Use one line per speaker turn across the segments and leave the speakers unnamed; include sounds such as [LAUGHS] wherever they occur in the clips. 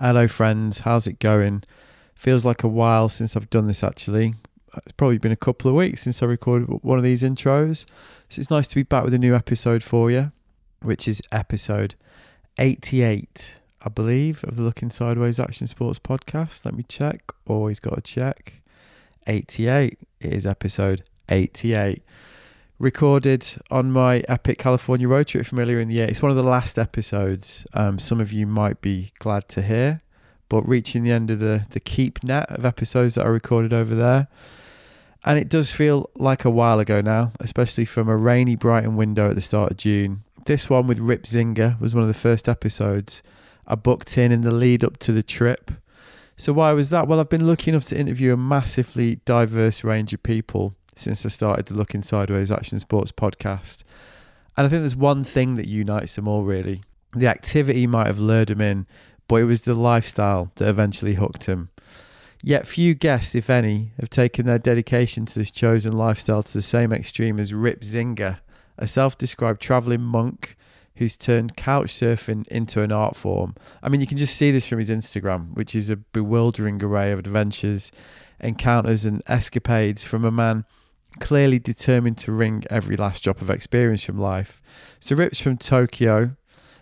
Hello, friends. How's it going? Feels like a while since I've done this actually. Uh, it's probably been a couple of weeks since I recorded one of these intros. So it's nice to be back with a new episode for you, which is episode 88, I believe, of the Looking Sideways Action Sports podcast. Let me check. Always got to check. 88. It is episode 88 recorded on my epic California road trip from earlier in the year. It's one of the last episodes. Um, some of you might be glad to hear, but reaching the end of the the keep net of episodes that I recorded over there. And it does feel like a while ago now, especially from a rainy Brighton window at the start of June. This one with Rip Zinger was one of the first episodes I booked in in the lead up to the trip. So why was that? Well, I've been lucky enough to interview a massively diverse range of people since I started the Looking Sideways Action Sports podcast. And I think there's one thing that unites them all really. The activity might have lured him in, but it was the lifestyle that eventually hooked him. Yet few guests, if any, have taken their dedication to this chosen lifestyle to the same extreme as Rip Zinger, a self described travelling monk who's turned couch surfing into an art form. I mean, you can just see this from his Instagram, which is a bewildering array of adventures, encounters, and escapades from a man clearly determined to wring every last drop of experience from life. So Rip's from Tokyo,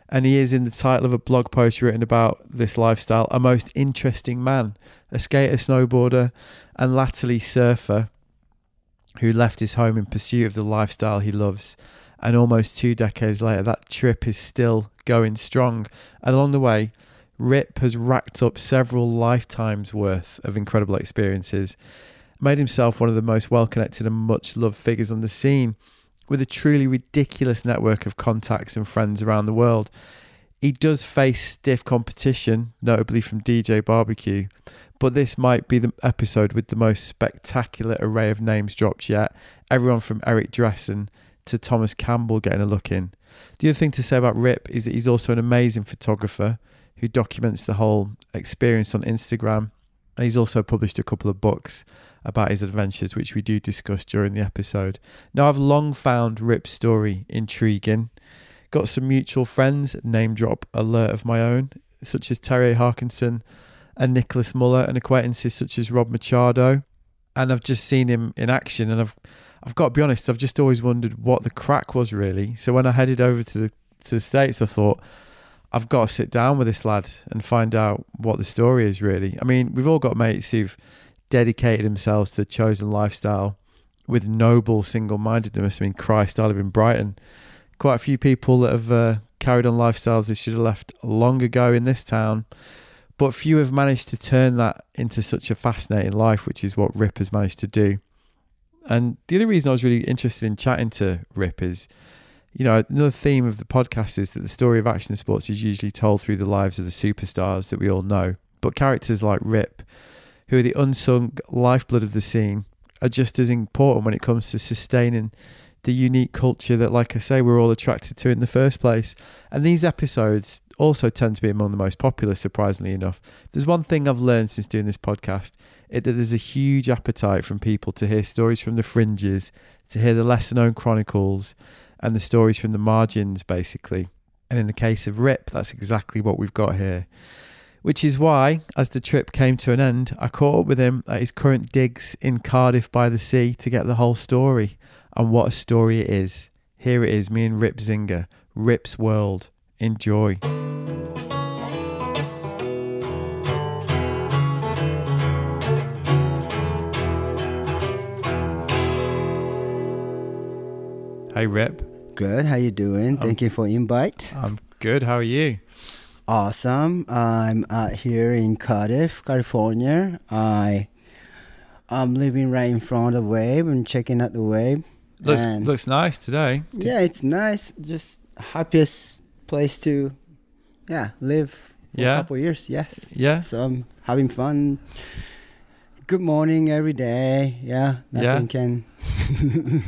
and he is in the title of a blog post written about this lifestyle, a most interesting man, a skater, snowboarder, and latterly surfer who left his home in pursuit of the lifestyle he loves. And almost two decades later, that trip is still going strong. And along the way, Rip has racked up several lifetimes worth of incredible experiences made himself one of the most well connected and much loved figures on the scene, with a truly ridiculous network of contacts and friends around the world. He does face stiff competition, notably from DJ Barbecue, but this might be the episode with the most spectacular array of names dropped yet. Everyone from Eric Dressen to Thomas Campbell getting a look in. The other thing to say about Rip is that he's also an amazing photographer who documents the whole experience on Instagram. And he's also published a couple of books about his adventures, which we do discuss during the episode. Now, I've long found Rip's story intriguing. Got some mutual friends, name drop alert of my own, such as Terry Harkinson and Nicolas Müller, and acquaintances such as Rob Machado. And I've just seen him in action, and I've I've got to be honest, I've just always wondered what the crack was really. So when I headed over to the to the States, I thought, I've got to sit down with this lad and find out what the story is really. I mean, we've all got mates who've dedicated themselves to the chosen lifestyle with noble single mindedness. I mean, Christ, I live in Brighton. Quite a few people that have uh, carried on lifestyles they should have left long ago in this town, but few have managed to turn that into such a fascinating life, which is what Rip has managed to do. And the other reason I was really interested in chatting to Rip is, you know, another theme of the podcast is that the story of action sports is usually told through the lives of the superstars that we all know. But characters like Rip who are the unsung lifeblood of the scene, are just as important when it comes to sustaining the unique culture that, like I say, we're all attracted to in the first place. And these episodes also tend to be among the most popular, surprisingly enough. There's one thing I've learned since doing this podcast it, that there's a huge appetite from people to hear stories from the fringes, to hear the lesser known chronicles, and the stories from the margins, basically. And in the case of Rip, that's exactly what we've got here. Which is why, as the trip came to an end, I caught up with him at his current digs in Cardiff by the sea to get the whole story. And what a story it is. Here it is, me and Rip Zinger, Rip's World. Enjoy. Hey Rip.
Good. How you doing? Thank you for invite.
I'm good. How are you?
Awesome. I'm uh, here in Cardiff, California. I I'm living right in front of the wave and checking out the wave.
Looks and looks nice today.
Yeah, it's nice. Just happiest place to yeah live. yeah, a couple years. Yes.
Yeah.
So I'm having fun good morning every day. Yeah, nothing yeah. can.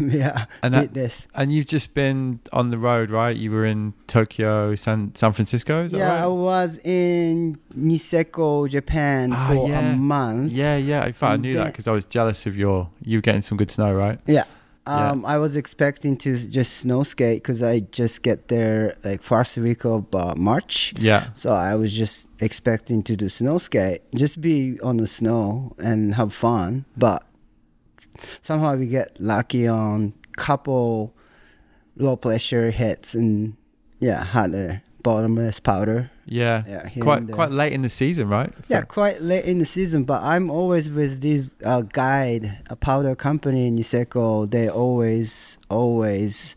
[LAUGHS] yeah,
and that, this. And you've just been on the road, right? You were in Tokyo, San San Francisco.
yeah,
right? I
was in Niseko, Japan ah, for
yeah.
a month.
Yeah, yeah. In fact, I knew that because I was jealous of your you getting some good snow, right?
Yeah.
Yeah.
Um, I was expecting to just snow skate because I just get there like first week of uh, March.
Yeah.
So I was just expecting to do snow skate, just be on the snow and have fun. But somehow we get lucky on couple low pressure hits and yeah, had a bottomless powder.
Yeah.
Yeah,
quite
and there.
quite late in the season, right?
Yeah, quite late in the season, but I'm always with this uh, guide, a powder company in Niseko. They always, always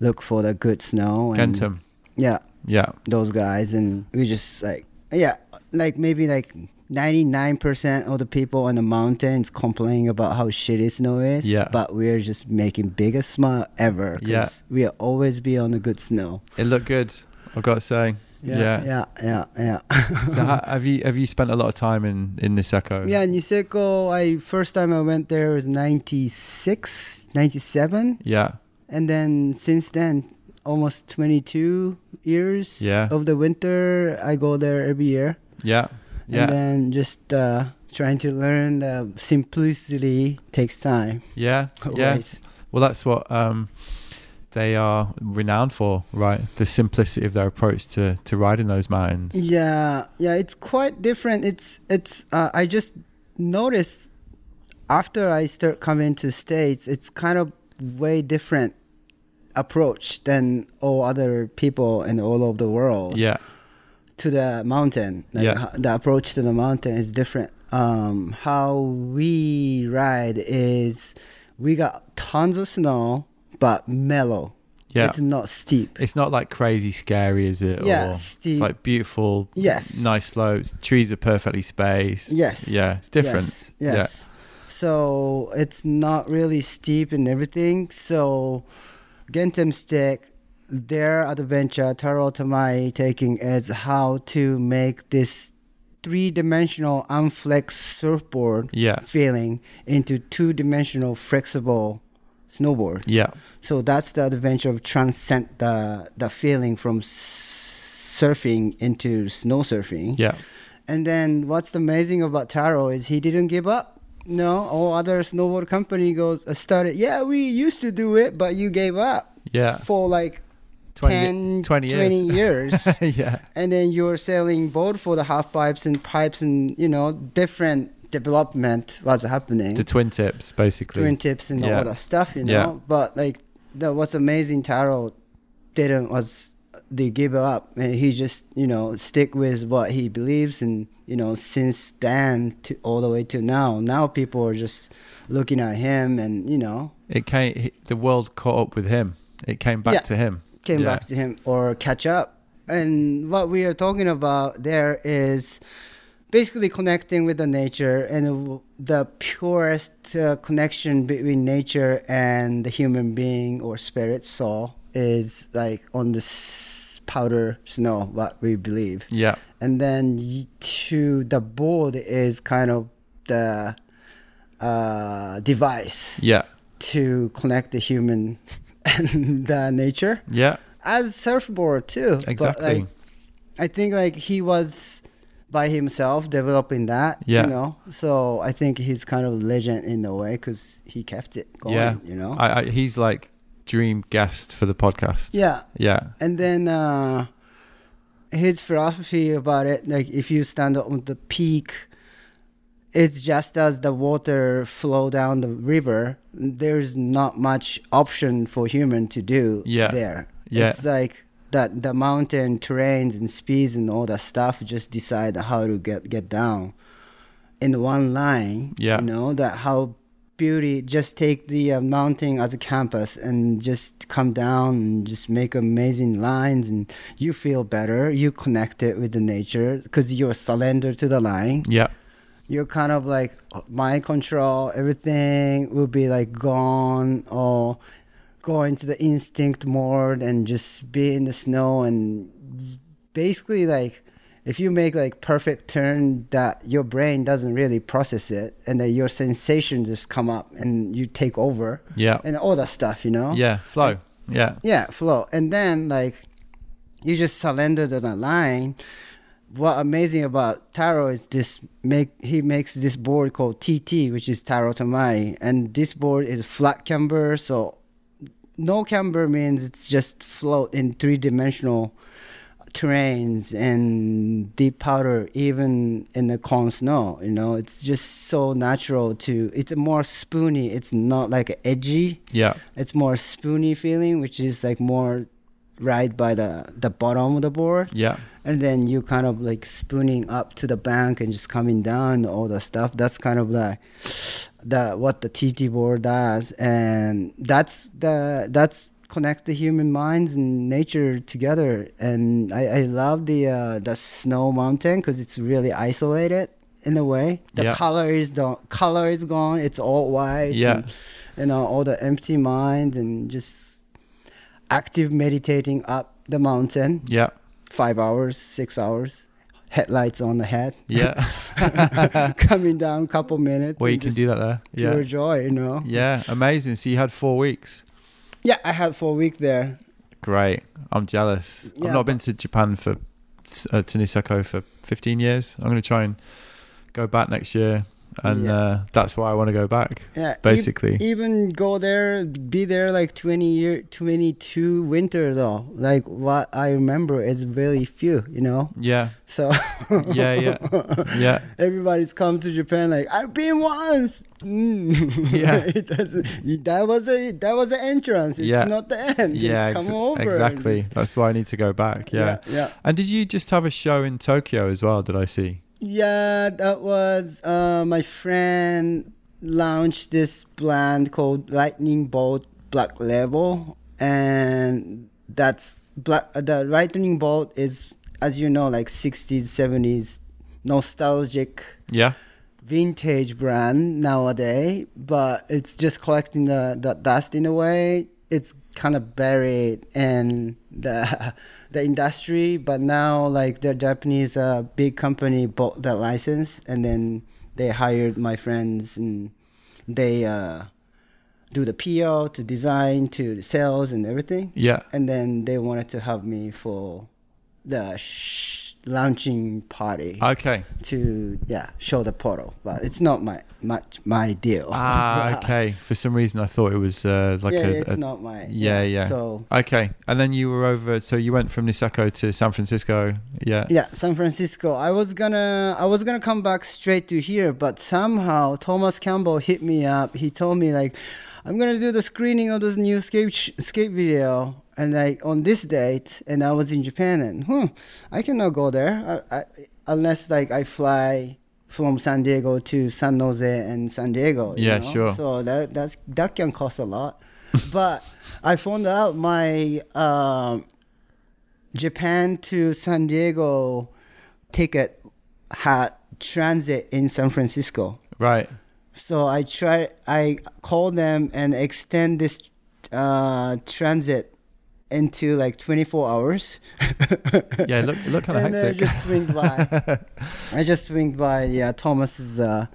look for the good snow. And
Gentem.
Yeah,
Yeah.
those guys, and we just like, yeah, like maybe like 99% of the people on the mountains complaining about how shitty snow is.
Yeah.
But we're just making biggest smile ever.
Yeah.
We'll always be on the good snow.
It looked good. I've got to say.
Yeah, yeah, yeah, yeah. [LAUGHS]
so ha- have you have you spent a lot of time in in Niseko?
Yeah, Niseko, I first time I went there was 96, 97.
Yeah.
And then since then, almost 22 years
Yeah.
of the winter, I go there every year.
Yeah. Yeah.
And then just uh, trying to learn the simplicity takes time.
yeah. [LAUGHS] Yeah. Well, that's what um, they are renowned for, right? The simplicity of their approach to to riding those mountains.
Yeah, yeah, it's quite different. It's it's. Uh, I just noticed after I start coming to states, it's kind of way different approach than all other people in all over the world
Yeah.
to the mountain. Like
Yeah.
the approach to the mountain is different. Um, how we ride is we got tons of snow, but mellow.
Yeah.
it's not steep.
It's not like crazy scary, is it?
Yeah,
Or
steep.
It's like beautiful,
Yes.
nice slopes. Trees are perfectly spaced.
Yes.
Yeah, it's different.
Yes. yes. So it's not really steep and everything. So Gentem Stick, their adventure, Taro Tamai taking is how to make this three-dimensional unflex surfboard
Yeah.
feeling into two-dimensional flexible snowboard.
Yeah.
So that's the adventure of transcend the the feeling from surfing into snow surfing.
Yeah.
And then what's amazing about Taro is he didn't give up. No, all other snowboard company goes uh, started. Yeah, we used to do it, but you gave up
Yeah.
for like
20
10,
20 years.
20 years. [LAUGHS]
yeah.
and then you're selling both for the half pipes and pipes and you know different development was happening.
The twin tips, basically.
twin tips and
Yeah.
all that stuff, you know.
Yeah.
But like, the, what's amazing, Taro didn't was they give up and he just you know stick with what he believes and you know since then to all the way to now. Now people are just looking at him and you know
It came. he- The world caught up with him. It came back
Yeah.
to him.
came
Yeah.
back to him or catch up. And what we are talking about there is basically connecting with the nature and the purest uh, connection between nature and the human being or spirit soul is like on this powder snow what we believe
Yeah.
and then to the board is kind of the uh, device
Yeah.
to connect the human [LAUGHS] and the nature
Yeah.
as surfboard too. But,
Exactly.
like, I think like he was by himself developing that.
Yeah.
You know, so I think he's kind of legend in a way because he kept it going.
yeah.
You know.
I, I, he's like dream guest for the podcast.
yeah,
Yeah.
and then uh, his philosophy about it, like if you stand on the peak. It's just as the water flow down the river. There's not much option for human to do
Yeah.
there.
Yeah.
It's like that the mountain terrains and speeds and all that stuff just decide how to get get down in one line.
Yeah.
You know that how beauty just take the uh, mountain as a campus and just come down and just make amazing lines and you feel better. You connect it with the nature because you're surrender to the line
Yeah.
you're kind of like mind control everything will be like gone or go into the instinct mode and just be in the snow and basically like if you make like perfect turn that your brain doesn't really process it and then your sensations just come up and you take over
Yeah.
and all that stuff you know
Yeah. Flow. Yeah.
yeah, flow. And then like you just surrender to the line. what amazing about Taro is this make he makes this board called TT, which is Taro Tamai, and this board is flat camber. So no camber means it's just float in three dimensional terrains and deep powder even in the corn snow you know? It's just so natural to it's more spoony. It's not like edgy.
Yeah.
it's more spoony feeling which is like more right by the the bottom of the board
Yeah.
and then you kind of like spooning up to the bank and just coming down all the stuff that's kind of like the what the tt board does and that's the that's connect the human minds and nature together and i, I love the uh, the snow mountain because it's really isolated in a way the
Yeah.
color is the color is gone it's all white
Yeah.
and, you know all the empty mind and just active meditating up the mountain
Yeah.
five hours, six hours, headlights on the head,
Yeah. [LAUGHS]
coming down a couple minutes.
well, you can do that there.
Pure
Yeah.
joy, you know.
Yeah. Amazing. So you had four weeks.
Yeah, I had four week there.
Great. I'm jealous.
Yeah,
I've not been to Japan for uh, to Niseko for 15 years. I'm going to try and go back next year, and
Yeah.
uh, that's why I want to go back.
Yeah, e-
Basically.
even go there, be there like twenty year, twenty two winter though. Like what I remember is very few, you know.
Yeah.
So [LAUGHS]
Yeah. Yeah. Yeah. [LAUGHS]
everybody's come to Japan like I've been once. Mm. [LAUGHS]
Yeah.
That was a that was an entrance. It's
Yeah.
not the end.
Yeah.
Just
ex-
over.
exactly.
just-
That's why I need to go back. Yeah.
yeah.
And did you just have a show in Tokyo as well? Did I see?
Yeah, that was uh, my friend launched this brand called Lightning Bolt Black Label, and that's black. uh, The Lightning Bolt is, as you know, like '60s, '70s nostalgic
Yeah.
vintage brand nowadays, but it's just collecting the, the dust in a way. It's kind of buried in the the industry, but now like the Japanese uh, big company bought the license, and then they hired my friends, and they uh, do the PO to design to the sales and everything,
Yeah.
and then they wanted to have me for the sh- launching party
Okay.
to yeah show the portal, but it's not my much my deal.
Ah, [LAUGHS] okay. For some reason, I thought it was uh, like
yeah,
a,
it's
a-
not my
yeah, yeah.
So
Okay, and then you were over. So you went from Niseko to San Francisco. Yeah.
yeah, San Francisco. I was gonna I was gonna come back straight to here, but somehow Thomas Campbell hit me up. He told me like, I'm gonna do the screening of this new skate skate video. And like on this date, and I was in Japan, and hmm, I cannot go there I, I, unless like I fly from San Diego to San Jose and San Diego. you
Yeah,
know?
sure.
So that that's that can cost a lot. [LAUGHS] but I found out my um, Japan to San Diego ticket had transit in San Francisco.
Right.
So I try I call them and extend this uh, transit into like 24 hours. [LAUGHS]
Yeah. Look. Look kind of [LAUGHS]
and I just swing by. [LAUGHS] I just swing by yeah Thomas's uh,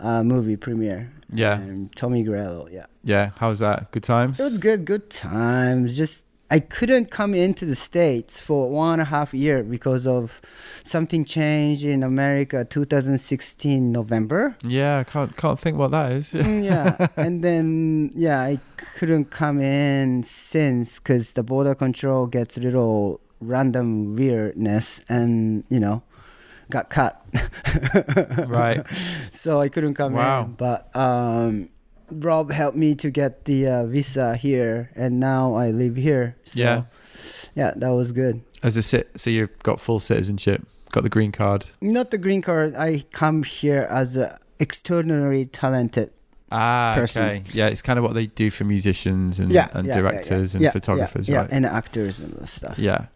uh, movie premiere.
Yeah.
And Tommy Guerrero, yeah.
Yeah. How was that? Good times.
It was good, good times. Just I couldn't come into the states for one and a half year because of something changed in America 2016 November.
Yeah. I can't can't think what that is.
Mm, yeah, [LAUGHS] and then yeah, I couldn't come in since because the border control gets a little random weirdness, and you know, got cut. [LAUGHS]
Right.
So I couldn't come
Wow.
in, but um, Rob helped me to get the uh, visa here, and now I live here. So,
Yeah.
yeah, that was good.
As a sit, so you've got full citizenship, got the green card.
Not the green card. I come here as a extraordinarily talented.
Ah,
Person.
okay. Yeah, it's kind of what they do for musicians and,
Yeah,
and
yeah,
directors
yeah,
and photographers,
yeah,
right?
yeah, and actors and stuff.
Yeah.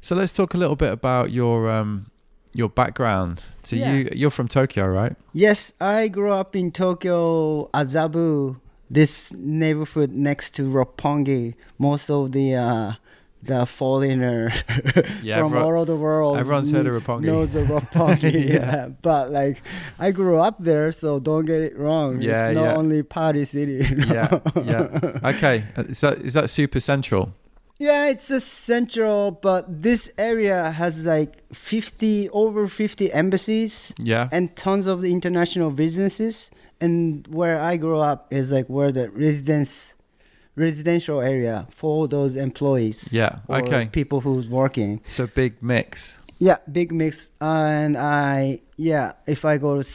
So let's talk a little bit about your um your background. So
Yeah.
you you're from Tokyo, right?
Yes, I grew up in Tokyo, Azabu, this neighborhood next to Roppongi. Most of the uh, the foreigner [LAUGHS]
Yeah,
from all over the world
everyone's heard of Roppongi.
knows the [LAUGHS] Roppongi.
Yeah.
yeah. but like I grew up there, so don't get it wrong.
Yeah,
it's not
yeah.
only party city. [LAUGHS]
Yeah, yeah. Okay. Uh, Is that is that super central?
Yeah, it's a central, but this area has like 50 over 50 embassies
Yeah.
and tons of international businesses. And where I grew up is like where the residence residential area for those employees.
Yeah,
or
okay.
People who's working.
So big mix.
Yeah, big mix. And I yeah, if I go to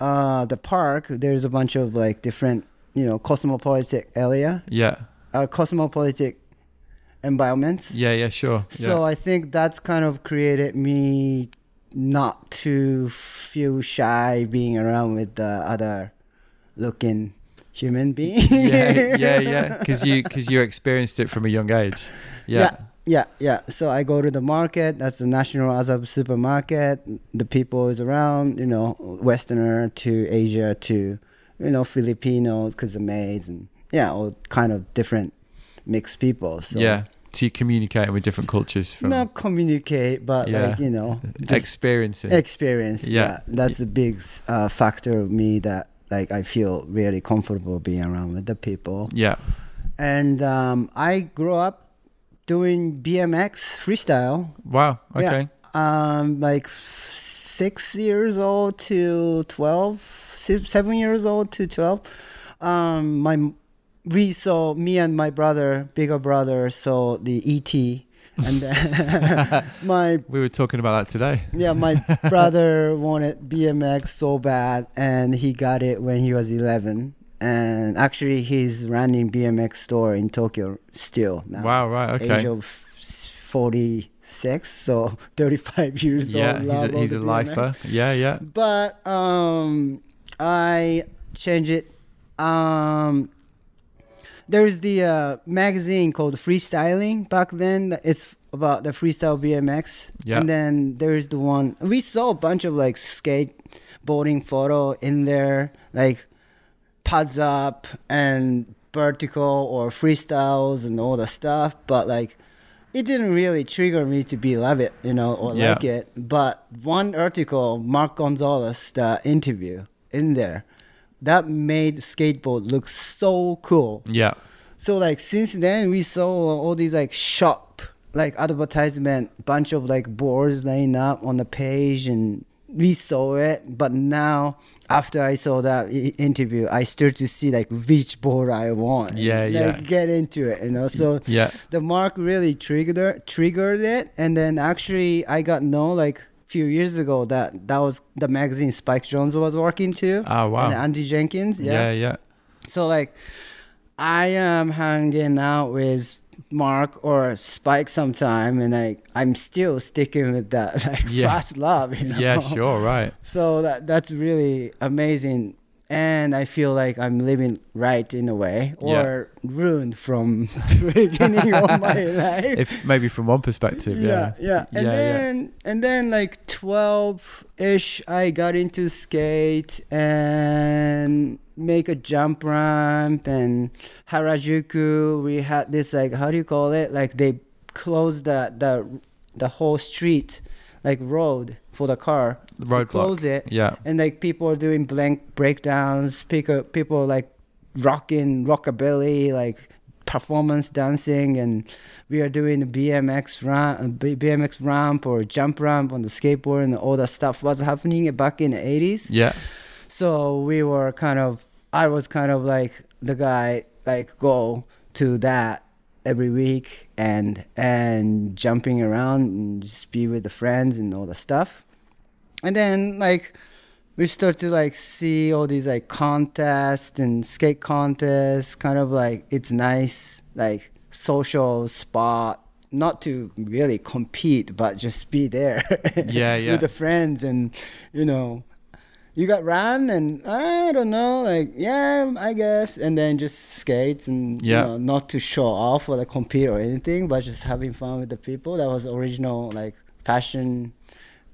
uh, the park, there's a bunch of like different you know cosmopolitan area,
Yeah.
uh, cosmopolitan environments.
Yeah, yeah, sure.
So I think that's kind of created me not to feel shy being around with the other looking human being.
yeah, yeah, yeah. [LAUGHS] Because you because you experienced it from a young age. Yeah.
yeah. Yeah, yeah. So I go to the market. That's the National Azabu supermarket. The people is around, you know, Westerner to Asia to, you know, Filipinos, because the maids and yeah, all kind of different mixed people. So
yeah. So communicating with different cultures from
not communicate, but
Yeah.
like you know, just
experiencing.
experience.
Yeah.
Yeah, that's a big uh, factor of me that like I feel really comfortable being around with the people.
yeah.
And um, I grew up doing BMX freestyle.
Wow.
Yeah.
Okay.
Um, like six years old to 12, si- seven years old to 12. Um, my, we saw, me and my brother, bigger brother, saw the ET. And [LAUGHS] my
We were talking about that today.
yeah, my [LAUGHS] brother wanted BMX so bad, and he got it when he was 11. And actually, he's running BMX store in Tokyo still now.
Wow. Right. Okay.
Age of 46, so [LAUGHS] 35 years
Yeah.
old.
He's a, he's a lifer. Yeah. Yeah.
But um, I change it. Um, there's the uh, magazine called Freestylin' back then. It's about the freestyle BMX.
Yeah.
And then there's the one we saw a bunch of like skateboarding photo in there, like pads up and vertical or freestyles and all the stuff. But like, it didn't really trigger me to be love it, you know, or
Yeah.
like it. But one article, Mark Gonzalez, the interview in there, that made skateboard look so cool.
Yeah.
So like since then we saw all these like shop like advertisement bunch of like boards laying up on the page and we saw it but now after I saw that I- interview I start to see like which board I want
Yeah,
and,
yeah.
like, get into it you know so
Yeah.
the mark really triggered triggered it and then actually I got know like few years ago that that was the magazine Spike Jonze was working too
Oh, ah, wow.
and Andy Jenkins
Yeah. Yeah.
so like, I um, am hanging out with Mark or Spike sometime, and like I'm still sticking with that [LAUGHS] like
Yeah.
first love. You know?
Yeah. Sure. Right. [LAUGHS]
So that that's really amazing, and I feel like I'm living right in a way,
Yeah.
or ruined from [LAUGHS] the beginning of my life.
If maybe from one perspective.
yeah,
Yeah.
yeah, and
Yeah, yeah.
then and then like twelve ish, I got into skate and make a jump ramp and Harajuku. We had this like how do you call it? Like they closed the the the whole street, like road for the car.
Road.
Close it
Yeah.
and like people are doing blank breakdowns people people like rocking rockabilly like performance dancing and we are doing the bmx ramp bmx ramp or jump ramp on the skateboard and all that stuff was happening back in the 80s
Yeah.
so we were kind of i was kind of like the guy like go to that every week and and jumping around and just be with the friends and all the stuff and then like we start to like see all these like contests and skate contests kind of like it's nice like social spot not to really compete but just be there
Yeah, [LAUGHS] yeah.
with the friends and you know you got run and I don't know, like yeah, I guess, and then just skates and
Yeah.
you know, not to show off or like compete or anything, but just having fun with the people. That was original like passion.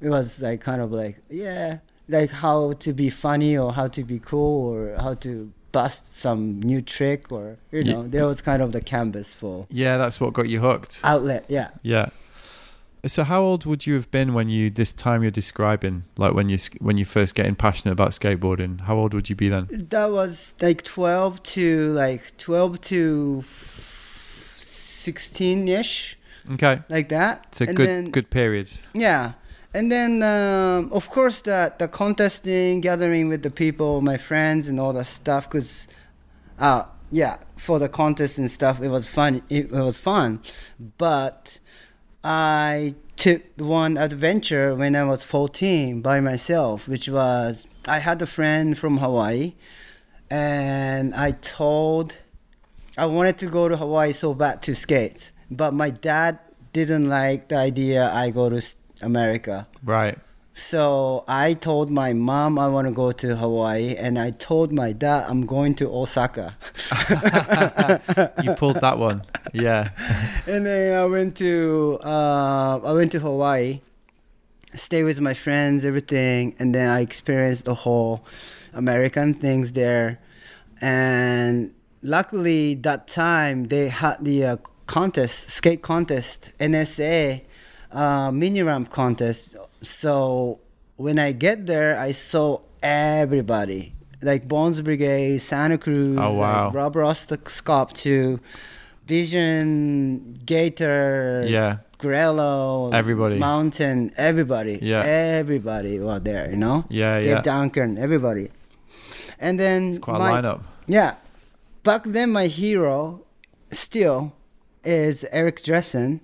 It was like kind of like yeah, like how to be funny or how to be cool or how to bust some new trick or you know, there was kind of the canvas for
Yeah. That's what got you hooked.
outlet. Yeah,
Yeah. So how old would you have been when you this time you're describing, like when you when you first getting passionate about skateboarding? How old would you be then?
that was like 12 to like 12 to 16 ish,
Okay.
like that.
It's a
And
good
then-
good period.
Yeah. And then, um, of course, the, the contesting, gathering with the people, my friends, and all that stuff. Cause, uh, yeah, for the contest and stuff, it was fun. It, was fun, but I took one adventure when I was 14 by myself, which was I had a friend from Hawaii, and I told I wanted to go to Hawaii so bad to skate, but my dad didn't like the idea I go to America.
Right.
So I told my mom I want to go to Hawaii, and I told my dad I'm going to Osaka. [LAUGHS]
You pulled that one. Yeah. [LAUGHS]
and then I went to uh, I went to Hawaii, stay with my friends, everything, and then I experienced the whole American things there. And luckily, that time they had the uh, contest, skate contest, NSA uh, mini ramp contest. So when I get there, I saw everybody. Like Bones Brigade, Santa Cruz,
Oh, wow.
like Rob Roskopp too, Vision, Gator,
Yeah.
Guerrero,
Everybody.
Mountain, everybody,
Yeah.
everybody were there, you know,
Yeah.
Dave
Yeah.
Duncan, everybody, and then
It's quite
my,
a lineup.
yeah, back then my hero still is Eric Dressen,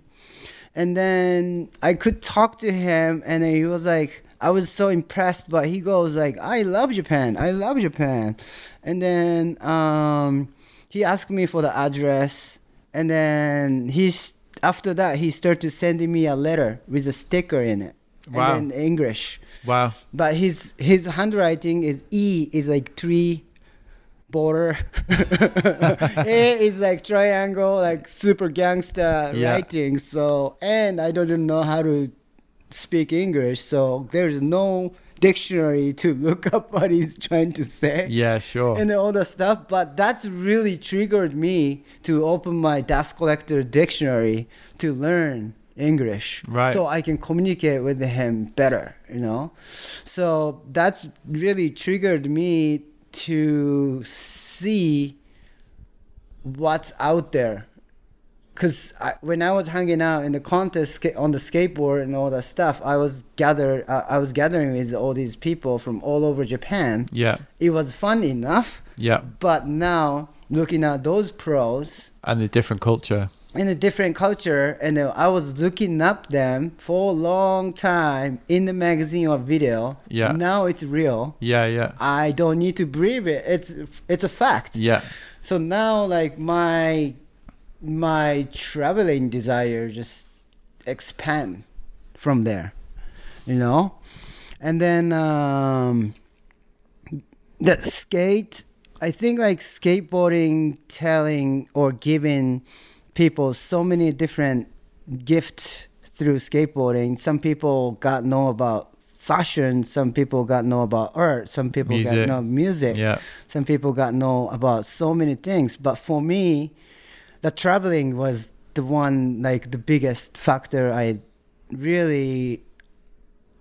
and then I could talk to him, and he was like, I was so impressed, but he goes like, I love Japan, I love Japan, and then um, he asked me for the address, and then he's after that he started sending me a letter with a sticker in it,
Wow.
and then English
Wow.
but his his handwriting is E is like three border. [LAUGHS] it is like triangle, like super gangster
Yeah.
writing. So and I don't even know how to speak English, so there's no dictionary to [LAUGHS] look up what he's trying to say
Yeah. Sure.
and all the stuff. But that's really triggered me to open my dust collector dictionary to learn English,
Right.
so I can communicate with him better. You know, so that's really triggered me to see what's out there. Cause I, when I was hanging out in the contest on the skateboard and all that stuff, I was gathered. Uh, I was gathering with all these people from all over Japan.
yeah.
It was fun enough,
Yeah.
but now looking at those pros
And the different culture.
In a different culture, and I was looking up them for a long time in the magazine or video.
Yeah.
Now it's real.
Yeah. Yeah.
I don't need to believe it. It's it's a fact.
Yeah.
So now, like my my traveling desire just expand from there, you know, and then um, the skate. I think like skateboarding, telling or giving people so many different gifts through skateboarding. Some people got know about fashion. Some people got know about art. Some people
Music.
got know music
Yeah.
some people got know about so many things but for me the traveling was the one like the biggest factor i really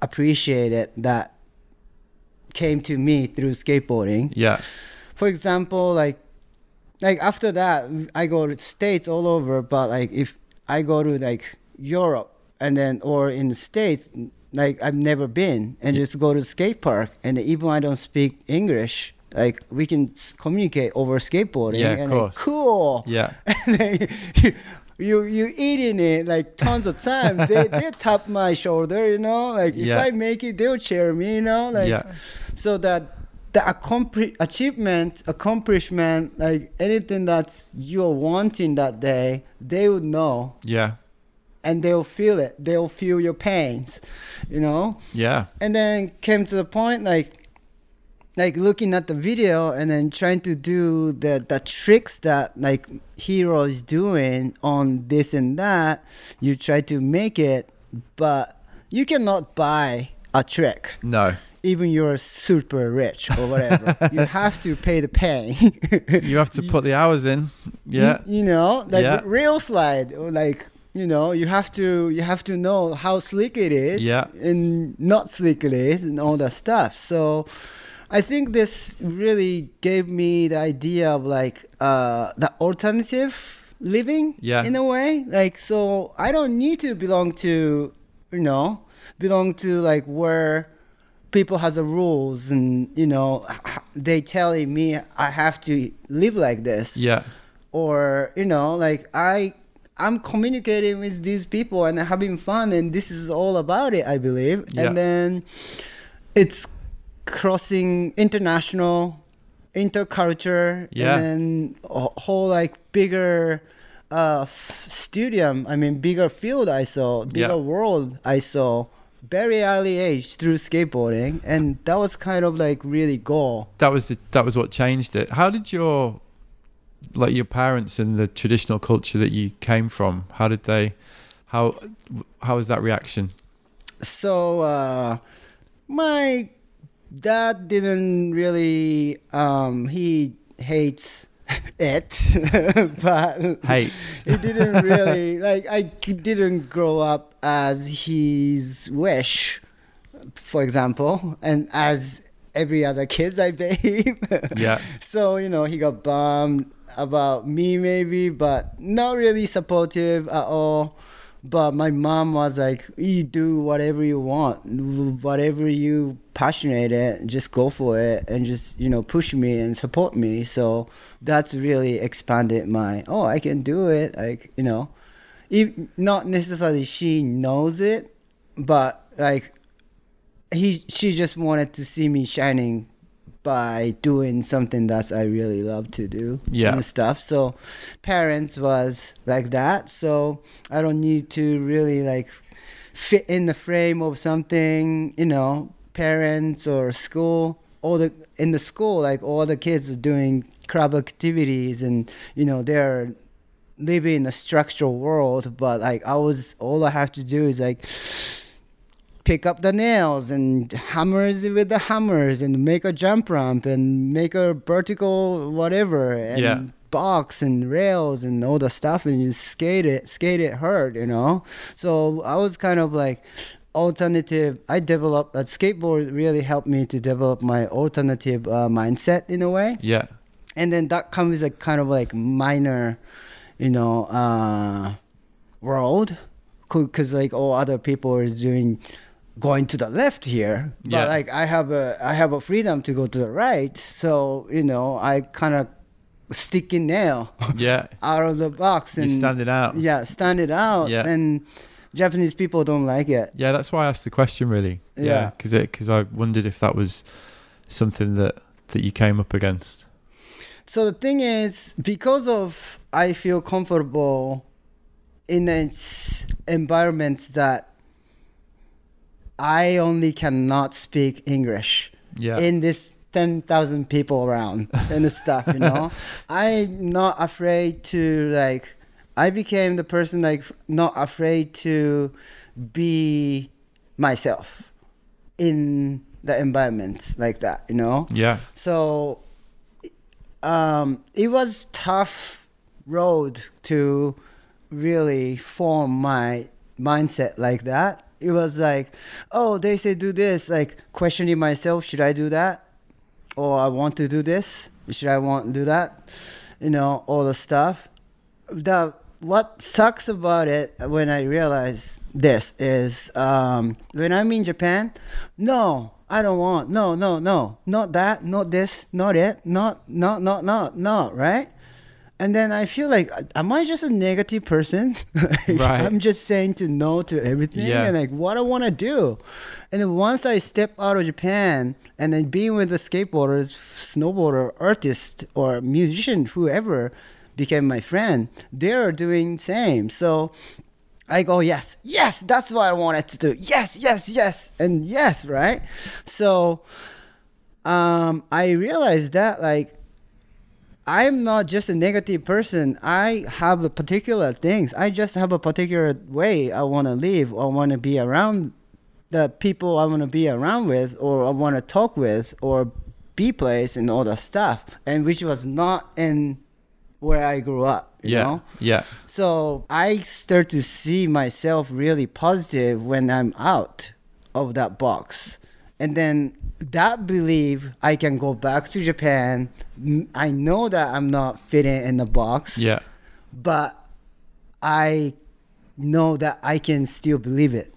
appreciated that came to me through skateboarding
Yeah.
for example like like after that i go to states all over but like if i go to like europe and then or in the states like i've never been and just go to skate park. And even i don't speak english like we can communicate over skateboarding.
Yeah, of
and like, cool.
Yeah. [LAUGHS]
and then you, [LAUGHS] you you eating it like tons of time. They [LAUGHS] they tap my shoulder you know? Like if
Yeah.
i make it they'll cheer me you know? Like
Yeah.
so that the accompli- achievement accomplishment like anything that you're wanting that day they would know
Yeah.
and they'll feel it they'll feel your pains you know
Yeah.
and then came to the point like like looking at the video and then trying to do the the tricks that like hero is doing on this and that you try to make it but you cannot buy a trick
No.
Even you're super rich or whatever [LAUGHS] you have to pay the pay [LAUGHS]
You have to put the hours in. Yeah.
you, you know like
Yeah.
real slide or like you know you have to you have to know how slick it is
Yeah.
and not slick it is and all that stuff so i think this really gave me the idea of like uh the alternative living
Yeah.
in a way. Like so I don't need to belong to you know, belong to like where people has the rules and you know they telling me I have to live like this
Yeah.
or you know like i i'm communicating with these people and having fun and this is all about it i believe
Yeah.
and then it's crossing international interculture
Yeah.
and then a whole like bigger uh f- stadium i mean bigger field i saw bigger
Yeah.
world i saw very early age through skateboarding and that was kind of like really goal
That was the, that was what changed it. How did your like your parents and the traditional culture that you came from? How did they? How how was that reaction?
so uh my dad didn't really um he hates it [LAUGHS] but
Hates.
he didn't really like I didn't grow up as his wish for example and as every other kids i believe
Yeah. [LAUGHS]
so you know he got bummed about me maybe but not really supportive at all but my mom was like you do whatever you want whatever you passionate it just go for it and just you know push me and support me. So that's really expanded my oh i can do it like you know. If not necessarily she knows it but like he she just wanted to see me shining by doing something that I really love to do
Yeah.
and stuff. So parents was like that. So I don't need to really like fit in the frame of something, you know, parents or school. All the in the school, like all the kids are doing club activities and you know they're living in a structural world. But like I was, all I have to do is like pick up the nails and hammers with the hammers and make a jump ramp and make a vertical whatever and
Yeah.
box and rails and all the stuff and you skate it skate it hard you know so i was kind of like alternative i developed that skateboard really helped me to develop my alternative uh, mindset in a way
Yeah.
and then that comes a kind of like minor you know uh world because like all other people is doing going to the left here but
Yeah.
like i have a i have a freedom to go to the right so you know i kind of stick in nail [LAUGHS]
Yeah.
out of the box and
standing out.
yeah stand it out
Yeah.
and japanese people don't like it
Yeah, that's why I asked the question. Really.
Yeah.
Because it because I wondered if that was something that that you came up against.
So the thing is, because of I feel comfortable in an environment that I only cannot speak English
Yeah.
in this ten thousand people around and stuff, you know. [LAUGHS] I'm not afraid to like. I became the person like not afraid to be myself in the environment like that, you know.
yeah.
So um, it was tough road to really form my mindset like that. It was like, oh, they say do this, like questioning myself, should I do that? Or I want to do this, should I want to do that? You know, all the stuff. The what sucks about it when I realize this is um, when I'm in Japan, no, I don't want, no, no, no, not that, not this, not it, not, not, not, not, not, right? And then I feel like, am I just a negative person? [LAUGHS] Like,
Right.
I'm just saying to no to everything
Yeah.
and like what I want to do. And then once I step out of Japan and then being with the skateboarders, snowboarder, artist, or musician, whoever became my friend, they're doing same. So I go, yes, yes, that's what I wanted to do. Yes, yes, yes, and yes, right? So um, I realized that like I'm not just a negative person. I have particular things. I just have a particular way I want to live. I want to be around the people I want to be around with, or I want to talk with, or be place and all that stuff. And which was not in where I grew up. You
yeah.
know?
Yeah.
So I start to see myself really positive when I'm out of that box. And then that belief I can go back to Japan. i know that I'm not fitting in the box.
Yeah.
but I know that I can still believe it.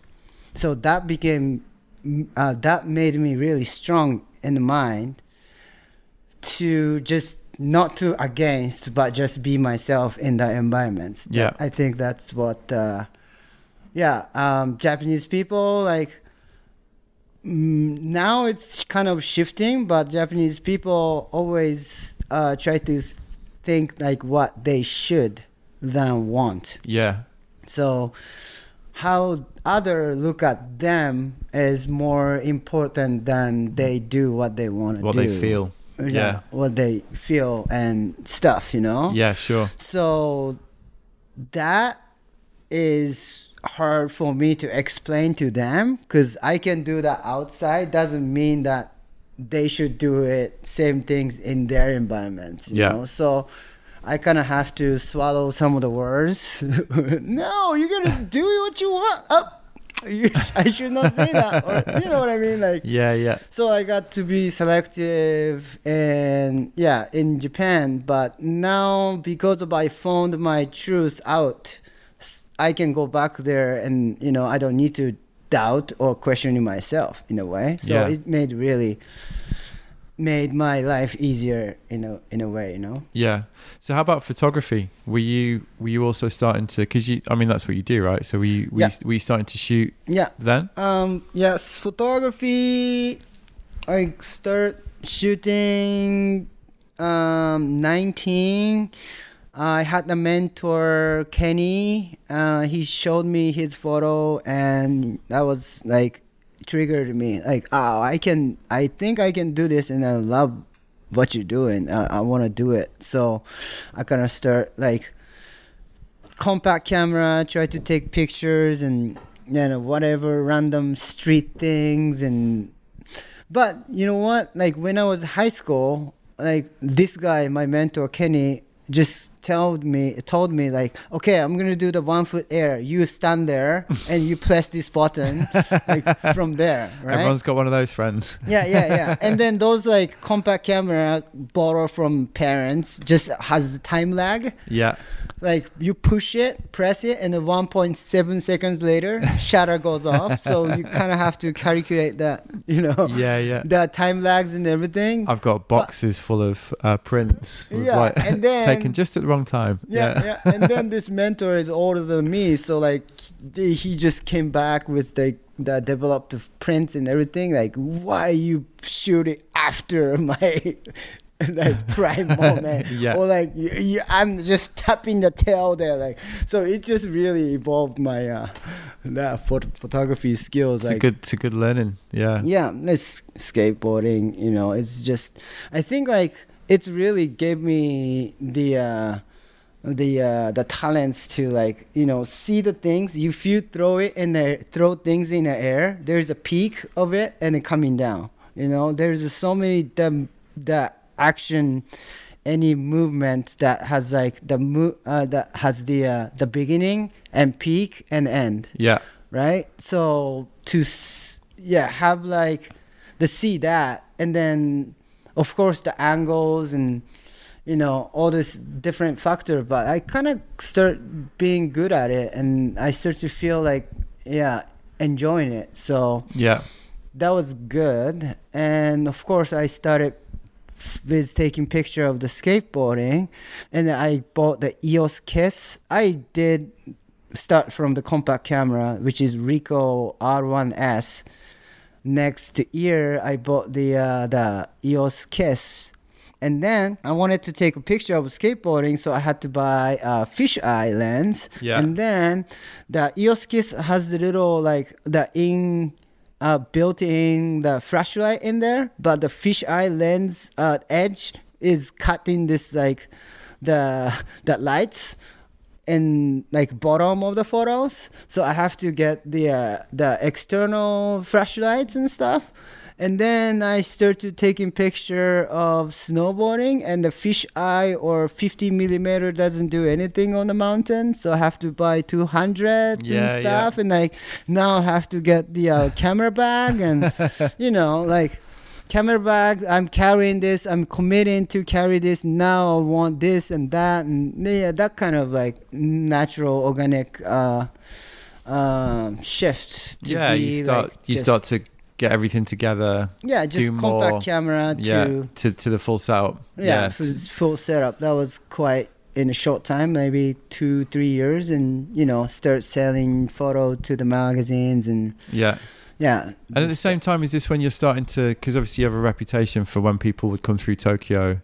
So that became uh, that made me really strong in the mind to just not to against but just be myself in the environments
Yeah.
i think that's what uh yeah um japanese people like now it's kind of shifting but japanese people always uh try to think like what they should than want
Yeah.
so how other look at them is more important than they do what they want to do
What they feel.
yeah,
Yeah.
what they feel and stuff you know
Yeah, sure.
so that is hard for me to explain to them because i can do that outside doesn't mean that they should do it same things in their environment you
Yeah.
know? So i kind of have to swallow some of the words. [LAUGHS] No you're gonna do what you want. Up. You, i should not say that or you know what i mean? Like
Yeah, yeah.
so I got to be selective and yeah in Japan but now because of I found my truth out I can go back there and you know I don't need to doubt or question myself in a way so
Yeah.
it made really made my life easier in a in a way you know
Yeah. So how about photography? Were you were you also starting to because you I mean that's what you do right? So were you were,
Yeah.
you starting to shoot
yeah
then?
Um, yes, photography. I start shooting um 19. I had a mentor, Kenny. Uh, he showed me his photo, and that was like triggered me. Like, oh, I can. I think I can do this, and I love what you're doing. I want to do it. So, I kind of start like compact camera, try to take pictures and you know whatever random street things and but you know what like when I was high school like this guy my mentor Kenny just told me told me like okay I'm gonna do the one foot air you stand there [LAUGHS] and you press this button like from there right
Everyone's got one of those friends. [LAUGHS]
yeah, yeah, yeah. And then those like compact camera borrow from parents just has the time lag.
Yeah.
Like you push it, press it, and then 1.7 seconds later, [LAUGHS] shutter goes off. So you kind of have to calculate that, you know,
Yeah, yeah. [LAUGHS]
the time lags and everything.
I've got boxes full of uh, prints
Yeah,
like
and [LAUGHS] then-
taken just at the wrong time.
yeah, yeah. And then this mentor is older than me, so like he he just came back with the the developed prints and everything. Like, why you shoot it after my [LAUGHS] like prime [LAUGHS] moment?
Yeah.
Or like you, you, I'm just tapping the tail there. Like, so it just really evolved my uh that phot- photography skills.
It's
like,
a good it's a good learning. Yeah.
yeah it's skateboarding you know it's just i think like it really gave me the uh the uh the talents to like you know see the things you feel throw it in the throw things in the air there's a peak of it and it coming down you know there's so many the the action any movement that has like the mo- uh, that has the uh, the beginning and peak and end
Yeah.
right? So to s- yeah have like the see that, and then of course the angles and you know all this different factor. But I kind of start being good at it, and I start to feel like yeah enjoying it. So
Yeah.
that was good, and of course I started with taking picture of the skateboarding and i bought the eos kiss i did start from the compact camera which is ricoh r1s next year i bought the uh, the eos kiss and then I wanted to take a picture of skateboarding, so I had to buy a fisheye lens.
Yeah.
And then the EOS Kiss has the little like the in uh, built in the flashlight in there, but the fisheye lens uh, edge is cutting this like the [LAUGHS] the lights in like bottom of the photos. So I have to get the uh, the external flashlights and stuff. And then I started taking picture of snowboarding, and the fish eye or 50 millimeter doesn't do anything on the mountain, so I have to buy 200
Yeah,
and stuff. And like now I have to get the uh, camera bag, and [LAUGHS] you know, like camera bag. I'm carrying this. I'm committing to carry this. Now I want this and that, and yeah, that kind of like natural, organic uh, um shift. To
yeah, you start
like,
you start to get everything together.
yeah, just compact
more-
camera to
yeah, to to the full setup.
yeah,
yeah,
full, full setup. That was quite in a short time, maybe two, three years, and you know, start selling photo to the magazines and
yeah.
yeah.
And at the same time, is this when you're starting to? Because obviously you have a reputation for when people would come through Tokyo,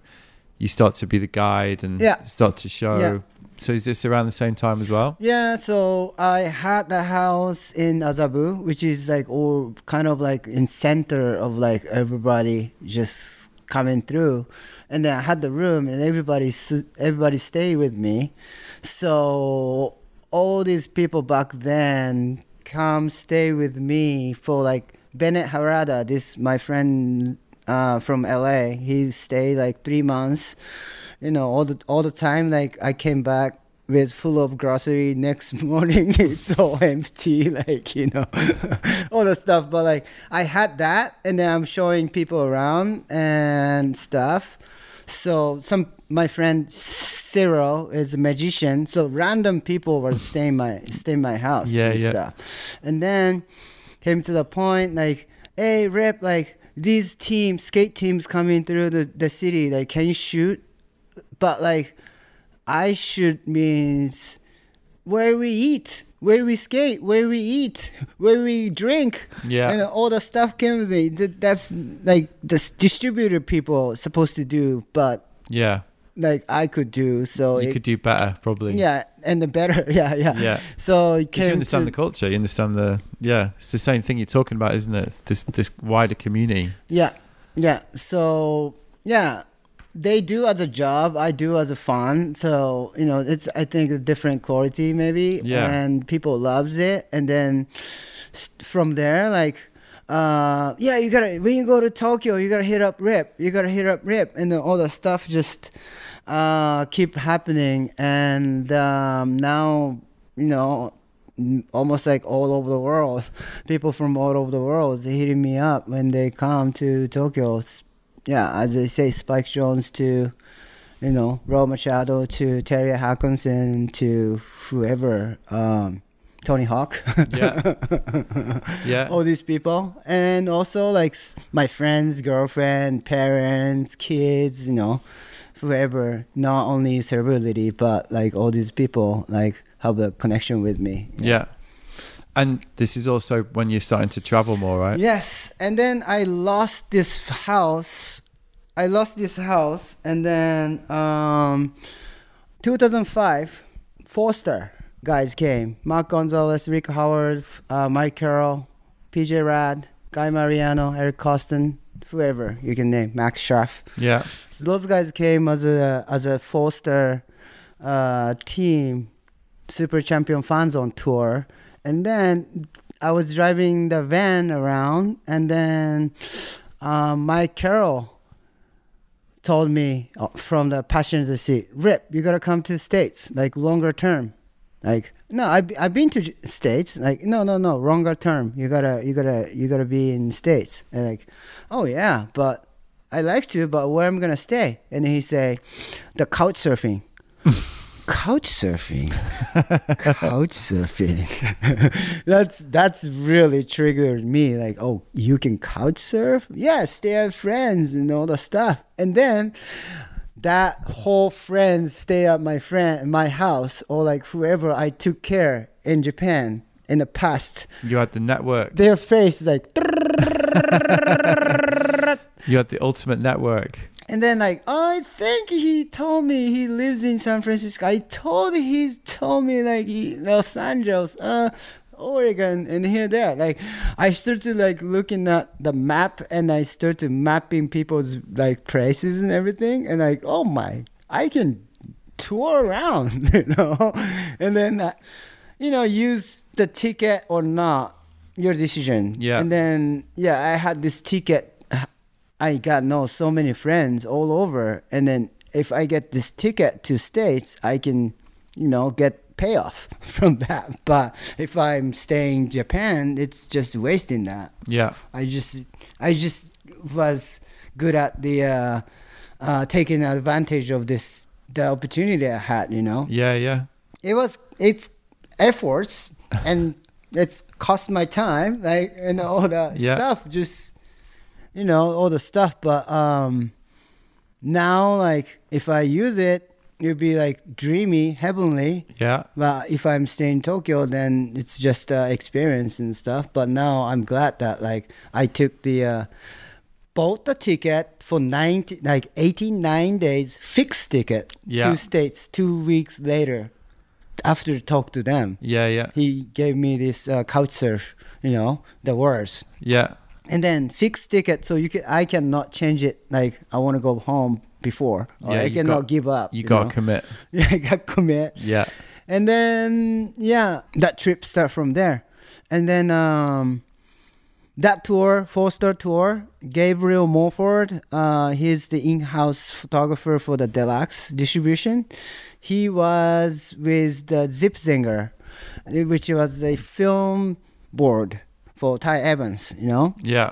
you start to be the guide and
Yeah.
start to show.
Yeah.
So is this around the same time as well?
Yeah, so I had the house in Azabu, which is like all kind of like in center of like everybody just coming through, and then I had the room and everybody everybody stay with me, so all these people back then come stay with me for like Bennett Harada, this my friend uh, from LA. He stayed like three months you know all the all the time like i came back with full of grocery next [LAUGHS] morning it's all empty [LAUGHS] like you know [LAUGHS] all the stuff. But like i had that and then i'm showing people around and stuff. So some my friend Cyril is a magician so random people were staying my stay in my house
Yeah,
and
yeah.
stuff. And then came to the point like hey rip like these teams skate teams coming through the, the city like can you shoot but like I should means where we eat, where we skate, where we eat, where we drink,
Yeah.
and all the stuff came with it. That's like the distributor people supposed to do, but
Yeah,
like I could do. So
you
it,
could do better probably.
yeah, and the better, [LAUGHS] yeah, yeah.
Yeah.
So
you understand
to,
the culture, you understand the yeah. It's the same thing you're talking about, isn't it? This this wider community.
Yeah, yeah. So yeah, they do as a job. I do as a fun. So you know, it's I think a different quality maybe.
Yeah.
And people loves it, and then from there, like. Uh, yeah, you gotta when you go to Tokyo, you gotta hit up Rip. You gotta hit up Rip, and then all the stuff just uh, keep happening. And um, now, you know, almost like all over the world, [LAUGHS] people from all over the world hitting me up when they come to Tokyo. Yeah, as they say, Spike Jonze to, you know, Rob Machado to Terje Haakonsen to whoever, um, Tony Hawk.
Yeah. [LAUGHS] Yeah.
all these people and also like my friends girlfriend parents kids you know whoever not only celebrity but like all these people like have a connection with me
Yeah. And this is also when you're starting to travel more, right?
yes and then i lost this house i lost this house and then um 2005 Fourstar guys came mark gonzalez rick howard uh, mike carroll pj ladd guy mariano eric koston whoever you can name max schaaf
Yeah.
those guys came as a as a Fourstar uh, team super champion fans on tour and then i was driving the van around and then um, mike carroll told me uh, from the passenger seat rip you gotta come to the states like longer term. Like no I've, I've been to states like no no no longer term you gotta you gotta you gotta be in states. And like oh yeah but i like to but where i'm gonna stay? And he say the couch surfing [LAUGHS] couch surfing. [LAUGHS] Couch surfing. [LAUGHS] That's that's really triggered me like oh you can couch surf? Yeah stay at friends and all the stuff. And then that whole friends stay at my friend my house or like whoever i took care in japan in the past.
You had the network.
their face is like [LAUGHS]
You had the ultimate network.
And then like, oh, I think he told me he lives in San Francisco. I told he told me like he, Los Angeles, uh, Oregon, and here there. Like, I started like looking at the map and I started mapping people's like places and everything. And like, oh my, I can tour around, [LAUGHS] you know. And then, uh, you know, use the ticket or not, your decision.
Yeah.
And then yeah, I had this ticket. I got know so many friends all over, and then if I get this ticket to states, I can, you know, get payoff [LAUGHS] from that. But if I'm staying Japan, it's just wasting that.
Yeah.
I just, I just was good at the uh, uh, taking advantage of this the opportunity I had. You know,
Yeah, yeah.
it was it's efforts and [LAUGHS] it's cost my time like and all the
Yeah.
stuff just you know all the stuff but um now like if i use it it'd be like dreamy heavenly
Yeah.
but if i'm staying in tokyo then it's just uh, experience and stuff but now i'm glad that like i took the uh bought the ticket for 90 like 89 days fixed ticket
Yeah.
two states two weeks later after talk to them
Yeah, yeah.
he gave me this uh, couch surf you know the words
Yeah.
And then fixed ticket so you can i cannot change it like i want to go home before or
Yeah,
i cannot
got-
give up
You got to
know?
commit. [LAUGHS]
yeah i got commit
Yeah.
and then yeah that trip start from there and then um that tour Fourstar tour gabriel morford uh he's the in-house photographer for the deluxe distribution he was with the zip zinger which was a film board for ty evans you know
Yeah.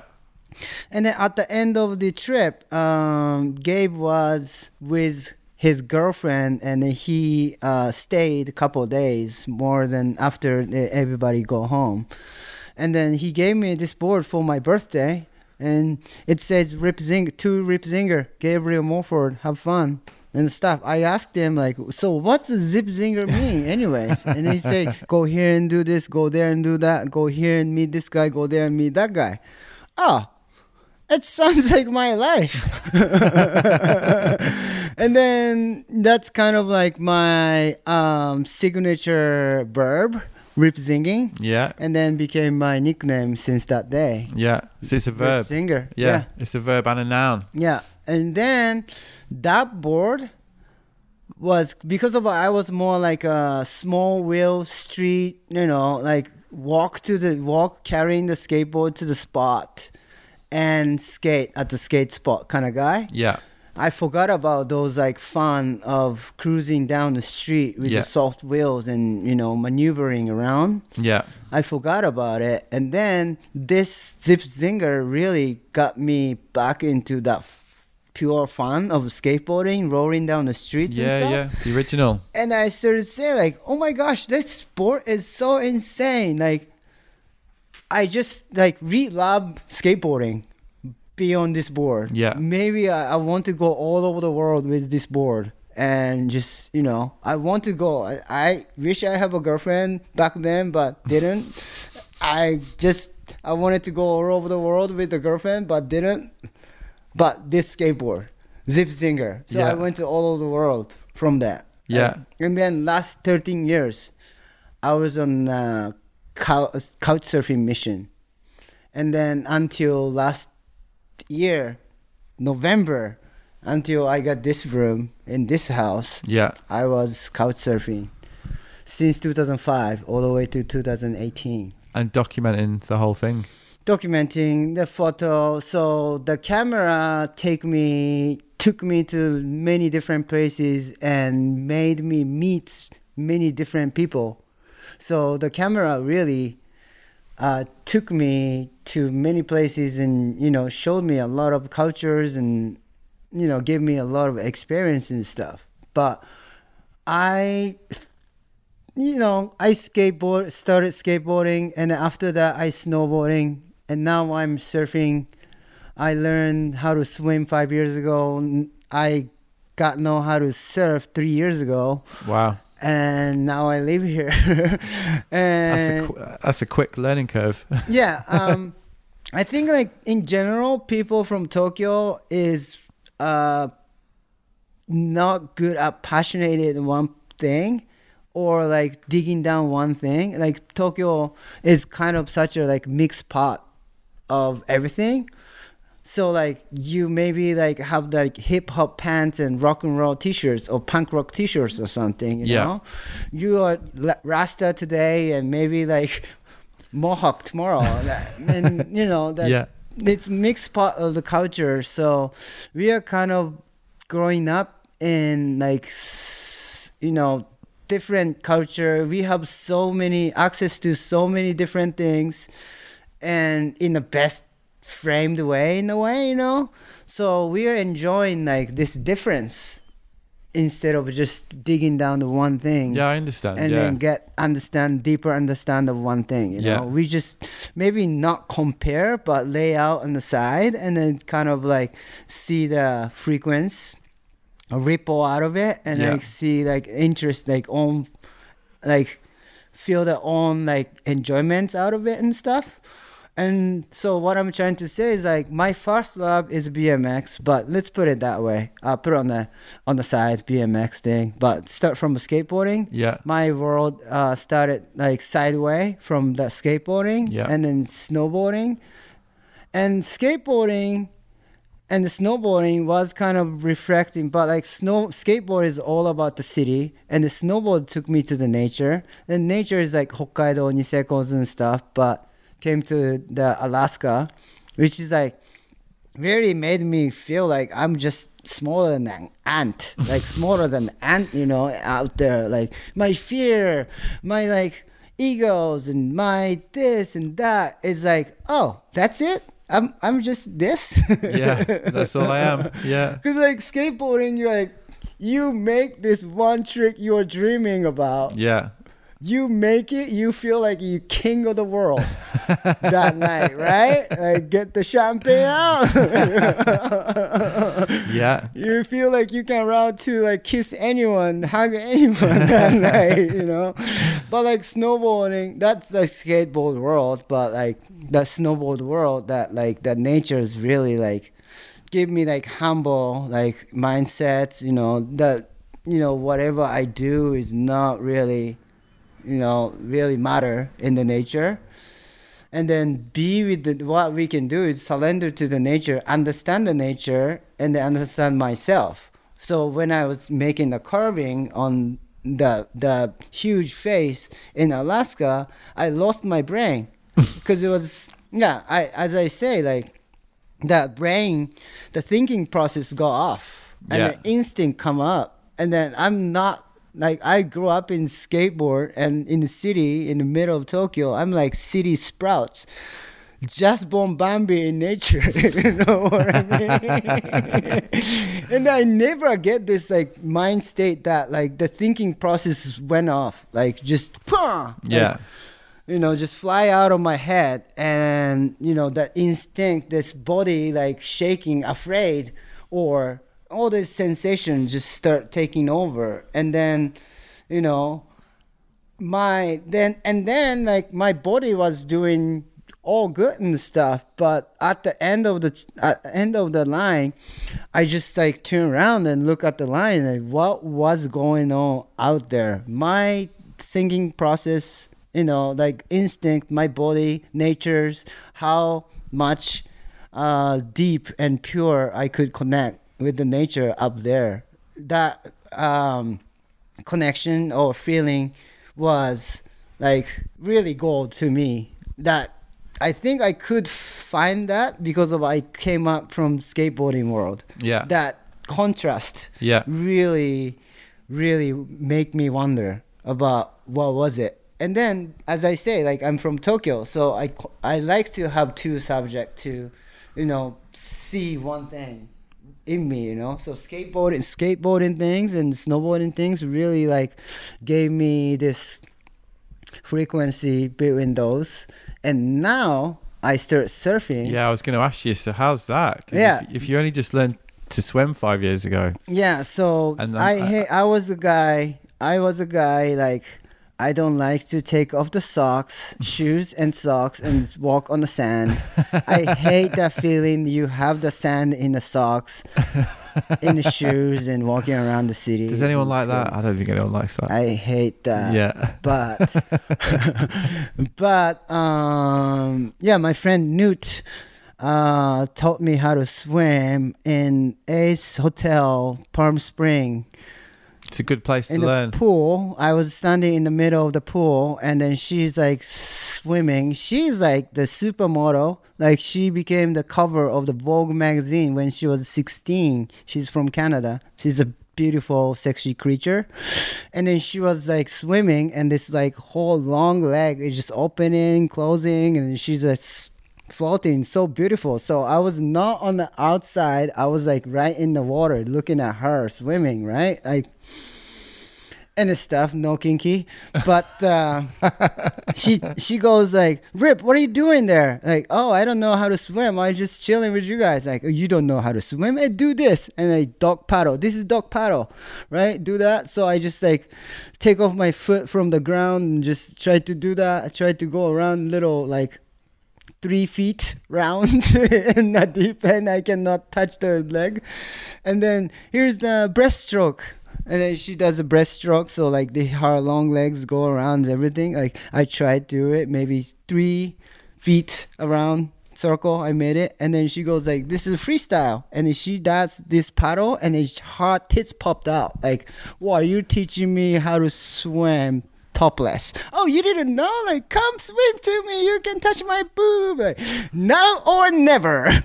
and then at the end of the trip, um, Gabe was with his girlfriend, and he uh, stayed a couple of days more than after everybody go home. And then he gave me this board for my birthday, and it says Rip Zinger, to Rip Zinger, Gabriel Morford, have fun. And stuff. I asked him like, so what's the zip zinger mean, [LAUGHS] anyways? and he said, go here and do this, go there and do that, go here and meet this guy, go there and meet that guy. Oh, it sounds [LAUGHS] like my life. [LAUGHS] and then that's kind of like my um, signature verb, rip singing,
Yeah.
and then became my nickname since that day.
Yeah. So it's a
Rip
verb.
singer.
Yeah.
yeah.
It's a verb and a noun.
Yeah, and then that board was because of I was more like a small wheel street, you know, like walk to the walk carrying the skateboard to the spot and skate at the skate spot kind of guy.
Yeah.
I forgot about those like fun of cruising down the street with
Yeah.
the soft wheels and you know maneuvering around.
Yeah.
I forgot about it. And then this Zip Zinger really got me back into that pure fun of skateboarding, rolling down the streets and
Yeah.
stuff.
Yeah. The original.
And I started saying like, oh my gosh, this sport is so insane. Like, I just like re love skateboarding beyond this board.
Yeah.
Maybe I, I want to go all over the world with this board. And just you know, I want to go. I, I wish I have a girlfriend back then, but [LAUGHS] didn't. I just I wanted to go all over the world with a girlfriend, but didn't. But this skateboard, Zip Zinger. So
Yeah.
I went to all over the world from that.
Yeah.
And, and then last 13 years, I was on uh, a cou- uh, couch surfing mission. And then until last year, November, until I got this room in this house,
Yeah.
I was couch surfing since 2005 all the way to 2018
And documenting the whole thing.
Documenting the photo. So the camera take me took me to many different places and made me meet many different people. So the camera really uh, took me to many places and you know showed me a lot of cultures and you know gave me a lot of experience and stuff. But i you know, I skateboard started skateboarding, and after that, I snowboarding, and now I'm surfing. I learned how to swim five years ago. I got know how to surf three years ago,
Wow.
and now I live here. [LAUGHS]
That's a qu- that's a quick learning curve. [LAUGHS]
yeah, um, I think like in general, people from Tokyo is uh not good at passionate in one thing or like digging down one thing. Like Tokyo is kind of such a like mixed pot of everything. So like you maybe like have like hip hop pants and rock and roll t-shirts or punk rock t-shirts or something, you
Yeah.
know? You are Rasta today and maybe like [LAUGHS] Mohawk tomorrow. And you know that
Yeah.
it's mixed part of the culture. So we are kind of growing up in like you know different culture. We have so many access to so many different things, and in the best framed way in a way, you know. So we are enjoying like this difference instead of just digging down to one thing
Yeah, I understand.
and
yeah.
then get understand deeper understand of one thing you know
Yeah.
we just maybe not compare but lay out on the side and then kind of like see the frequency a ripple out of it and
Yeah.
like see like interest like own like feel their own like enjoyments out of it and stuff and so what i'm trying to say is like my first love is bmx but let's put it that way. I'll put it on the on the side bmx thing. But start from skateboarding.
Yeah.
my world uh, started like sideway from the skateboarding
Yeah.
and then snowboarding. And skateboarding and the snowboarding was kind of reflecting but like snow skateboard is all about the city. And the snowboard took me to the nature. And nature is like hokkaido nisekos and stuff but came to the alaska which is like really made me feel like i'm just smaller than an ant [LAUGHS] like smaller than ant you know out there like my fear my like egos and my this and that is like oh that's it i'm i'm just this [LAUGHS]
Yeah, that's all I am. [LAUGHS] Yeah.
because like skateboarding you're like you make this one trick you're dreaming about
Yeah.
You make it, you feel like you king of the world [LAUGHS] that night, right? Like get the champagne out. [LAUGHS]
Yeah.
you feel like you can run to like kiss anyone, hug anyone that [LAUGHS] night, you know. But like snowboarding, that's the skateboard world. But like the snowboard world, that like that nature is really like give me like humble like mindsets. You know that you know whatever I do is not really you know really matter in the nature. And then be with the, what we can do is surrender to the nature understand the nature and then understand myself. So when i was making the carving on the the huge face in alaska i lost my brain. [LAUGHS] Because it was yeah i as i say like that brain the thinking process go off. And
Yeah.
the instinct come up. And then i'm not like i grew up in skateboard and in the city in the middle of tokyo i'm like city sprouts just born Bambi in nature, [LAUGHS] you know what I mean? [LAUGHS] and I never get this like mind state that like the thinking process went off, like just like,
Yeah.
you know, just fly out of my head, and you know that instinct, this body like shaking, afraid, or all this sensation just start taking over, and then, you know, my then and then like my body was doing all good and stuff but at the end of the end of the line i just like turn around and look at the line like what was going on out there? My thinking process you know like instinct my body nature's how much uh deep and pure i could connect with the nature up there that um connection or feeling was like really gold to me that I think I could find that because of I came up from skateboarding world.
Yeah.
That contrast
Yeah.
really really make me wonder about what was it. And then as I say like I'm from Tokyo so I I like to have two subject to you know see one thing in me, you know. So skateboarding, skateboarding things and snowboarding things really like gave me this frequency between those. And now I start surfing.
Yeah, I was going to ask you. So how's that?
Yeah.
If, if you only just learned to swim five years ago,
Yeah. So
And then
I uh,
I-
hey, I was a guy. I was a guy like. I don't like to take off the socks, [LAUGHS] shoes, and socks and walk on the sand. I hate that feeling you have the sand in the socks, in the shoes, and walking around the city.
does anyone like that? I don't think anyone likes that.
I hate that.
yeah.
But [LAUGHS] but um yeah, my friend Newt uh taught me how to swim in Ace Hotel, Palm Spring.
It's a good place to
In the
learn.
pool, I was standing in the middle of the pool, and then she's like swimming. She's like the supermodel. Like she became the cover of the Vogue magazine when she was 16. She's from Canada. She's a beautiful, sexy creature. And then she was like swimming, and this like whole long leg is just opening, closing, and she's s- floating so beautiful. So I was not on the outside. I was like right in the water looking at her swimming, right? Like and stuff, no kinky. But uh, [LAUGHS] she she goes like, Rip, what are you doing there? Like, oh, I don't know how to swim. I'm just chilling with you guys. Like, oh, you don't know how to swim? Hey, do this. And I dog paddle. This is dog paddle, right? Do that. So I just like take off my foot from the ground and just try to do that. I try to go around little like three feet round [LAUGHS] in the deep end. I cannot touch the leg. And then here's the breaststroke and then she does a breaststroke so like the her long legs go around everything. Like i tried to do it maybe three feet around circle i made it. And then she goes like this is freestyle. And then she does this paddle and then her tits popped out. Like wow you're teaching me how to swim topless. Oh, you didn't know? Like, come swim to me. You can touch my boob. Like, now or never. [LAUGHS]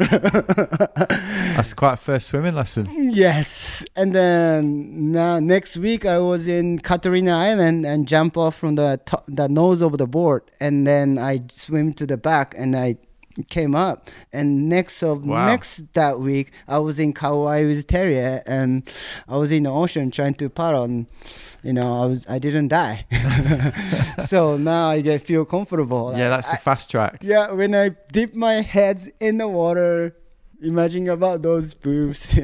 That's quite a first swimming lesson.
Yes. And then now next week I was in Catalina Island and jump off from the top, the nose of the board, and then I swim to the back and I came up and next of
Wow.
next that week I was in Kauai with Terrier eh, and I was in the ocean trying to paddle and you know I was I didn't die [LAUGHS] so now I get feel comfortable
yeah, that's
I-
the fast track.
yeah when I dip my heads in the water imagine about those boobs [LAUGHS]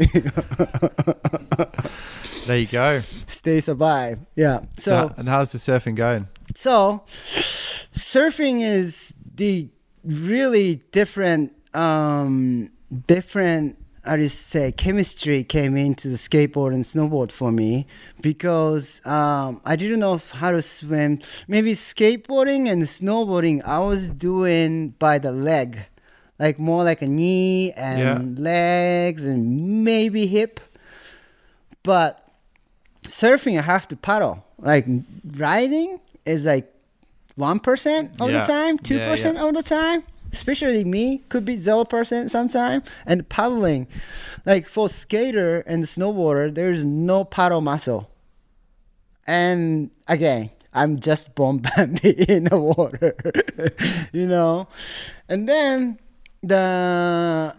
There you go.
stay survive yeah
So,
so
and how's the surfing going?
So, surfing is the really different, um, different. How do you say chemistry came into the skateboard and snowboard for me because um, I didn't know how to swim. Maybe skateboarding and snowboarding I was doing by the leg, like more like a knee and legs and maybe hip. But surfing I have to paddle. Like riding is like one percent of
Yeah.
the time, two
Yeah,
percent
yeah.
of the time. Especially me, could be zero percent sometime. And paddling, like for skater and snowboarder, there's no paddle muscle. And again, I'm just Bambi [LAUGHS] in the water, [LAUGHS] you know. And then the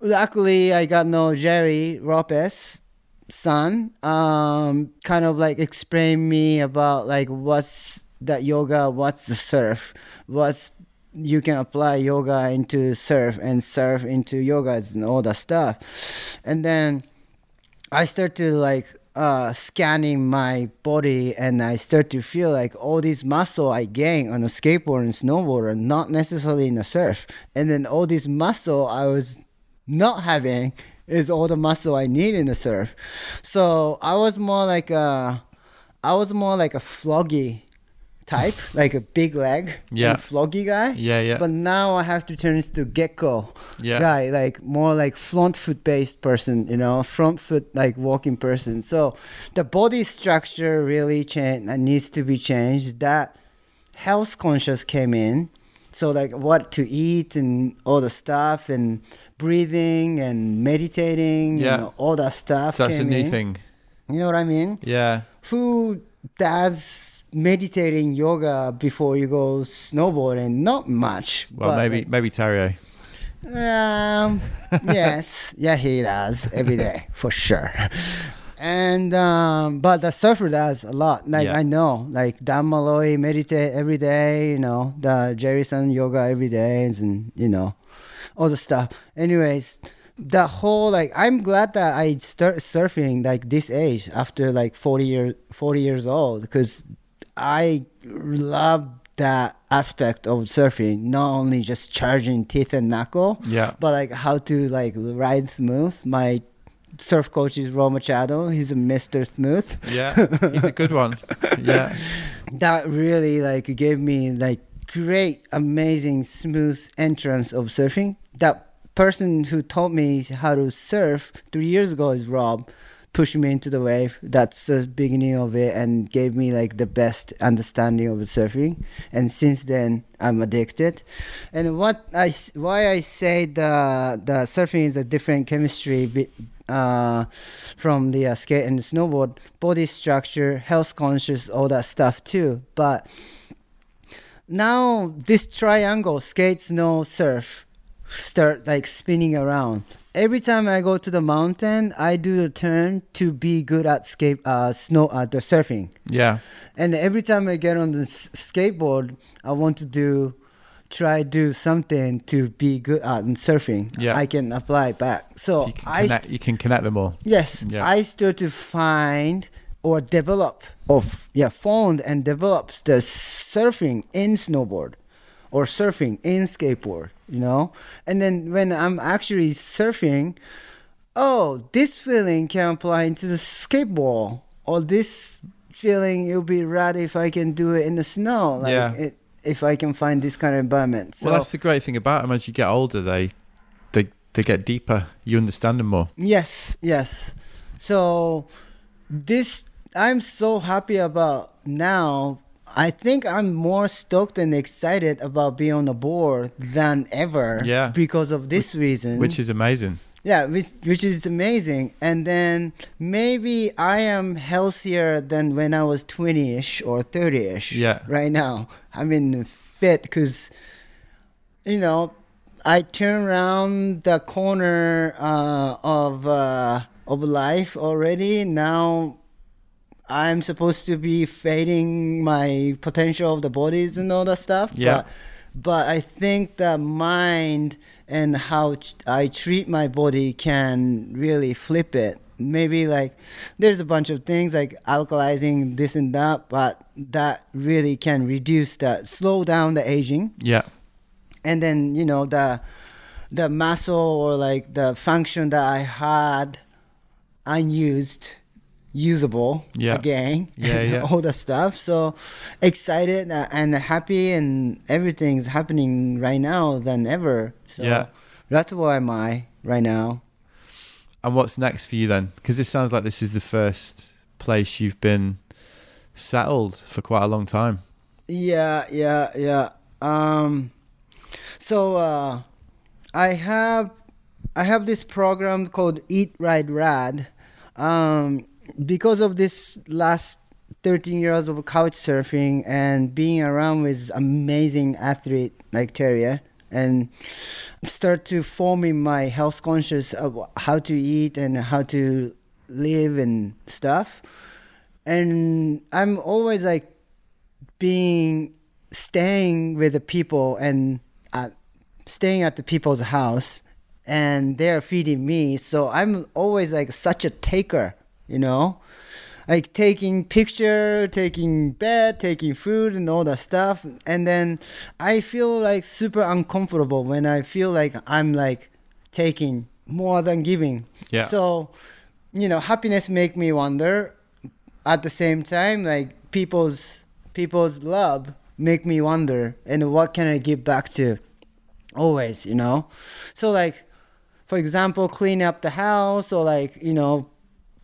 luckily I got no Gerry Lopez son um kind of like explain me about like what's that yoga what's the surf what's you can apply yoga into surf and surf into yoga and all that stuff and then I start to like uh, scanning my body and I start to feel like all these muscle I gain on a skateboard and snowboard are not necessarily in the surf. And then all this muscle I was not having is all the muscle I need in the surf. So I was more like a, I was more like a floggy type, like a big leg,
Yeah.
and floggy guy.
Yeah, yeah.
But now I have to turn into gecko
Yeah.
guy, like more like front foot based person, you know, front foot like walking person. So the body structure really change uh, needs to be changed. That health conscious came in. So like what to eat and all the stuff and breathing and meditating,
Yeah.
you know, all that stuff.
So that's a new
in.
thing.
You know what I mean?
Yeah.
who does meditating yoga before you go snowboarding? Not much.
Well,
but
maybe
like,
maybe Terrio.
um, [LAUGHS] yes, yeah, he does every day for sure. And um, but the surfer does a lot. Like
Yeah.
I know, like Dan Malloy meditate every day. You know, the Jerry Sun yoga every day, and you know, all the stuff. Anyways, the whole like I'm glad that I start surfing like this age after like 40 years 40 years old because I love that aspect of surfing not only just charging teeth and knuckle
Yeah.
but like how to like ride smooth my surf coach is Rob Machado he's a Mr. Smooth
Yeah. He's a good one. [LAUGHS] Yeah.
that really like gave me like great amazing smooth entrance of surfing that person who taught me how to surf three years ago is rob pushed me into the wave that's the beginning of it and gave me like the best understanding of surfing. And since then i'm addicted. And what I why i say the the surfing is a different chemistry uh, from the uh, skate and snowboard body structure health conscious all that stuff too. But now this triangle skate snow surf start like spinning around every time i go to the mountain i do the turn to be good at skate uh snow uh, the surfing
Yeah.
and every time i get on the s- skateboard i want to do try do something to be good at surfing
Yeah.
i can apply back so,
So you can
i
connect, you can connect them all.
Yes,
Yeah.
I start to find or develop of yeah found and develops the surfing in snowboard or surfing in skateboard, you know. And then when I'm actually surfing, oh, this feeling can apply into the skateboard, or this feeling it'll be rad if I can do it in the snow, like
Yeah.
it, if I can find this kind of environment. So
well, that's the great thing about them. As you get older, they they they get deeper. You understand them more.
Yes, yes. So this I'm so happy about now. I think I'm more stoked and excited about being on the board than ever.
Yeah.
Because of this reason.
which is amazing.
yeah, which which is amazing. And then maybe I am healthier than when I was 20ish or 30ish.
Yeah.
Right now, I'm in fit because, you know, I turn around the corner uh, of uh, of life already. Now, I'm supposed to be fading my potential of the bodies and all that stuff.
Yeah.
But, but I think the mind and how I treat my body can really flip it. Maybe like there's a bunch of things like alkalizing this and that, but that really can reduce that, slow down the aging
Yeah.
and then you know the the muscle or like the function that I had unused usable
Yeah.
again
Yeah, yeah. [LAUGHS]
all the stuff so excited and happy and everything's happening right now than ever so
Yeah.
that's where am I right now
And what's next for you then? Because this sounds like this is the first place you've been settled for quite a long time.
Yeah, yeah, yeah. Um, so uh, I have I have this program called Eat Ride Rad. Um, because of this last 13 years of couch surfing and being around with amazing athlete like Terje and start to forming my health conscious of how to eat and how to live and stuff. And I'm always like being staying with the people and uh, staying at the people's house and they're feeding me so i'm always like such a taker you know? Like taking picture taking bed taking food and all that stuff. And then i feel like super uncomfortable when i feel like i'm like taking more than giving.
Yeah.
so you know happiness make me wonder. At the same time like people's people's love make me wonder and what can i give back to? Always you know? So like for example clean up the house or like you know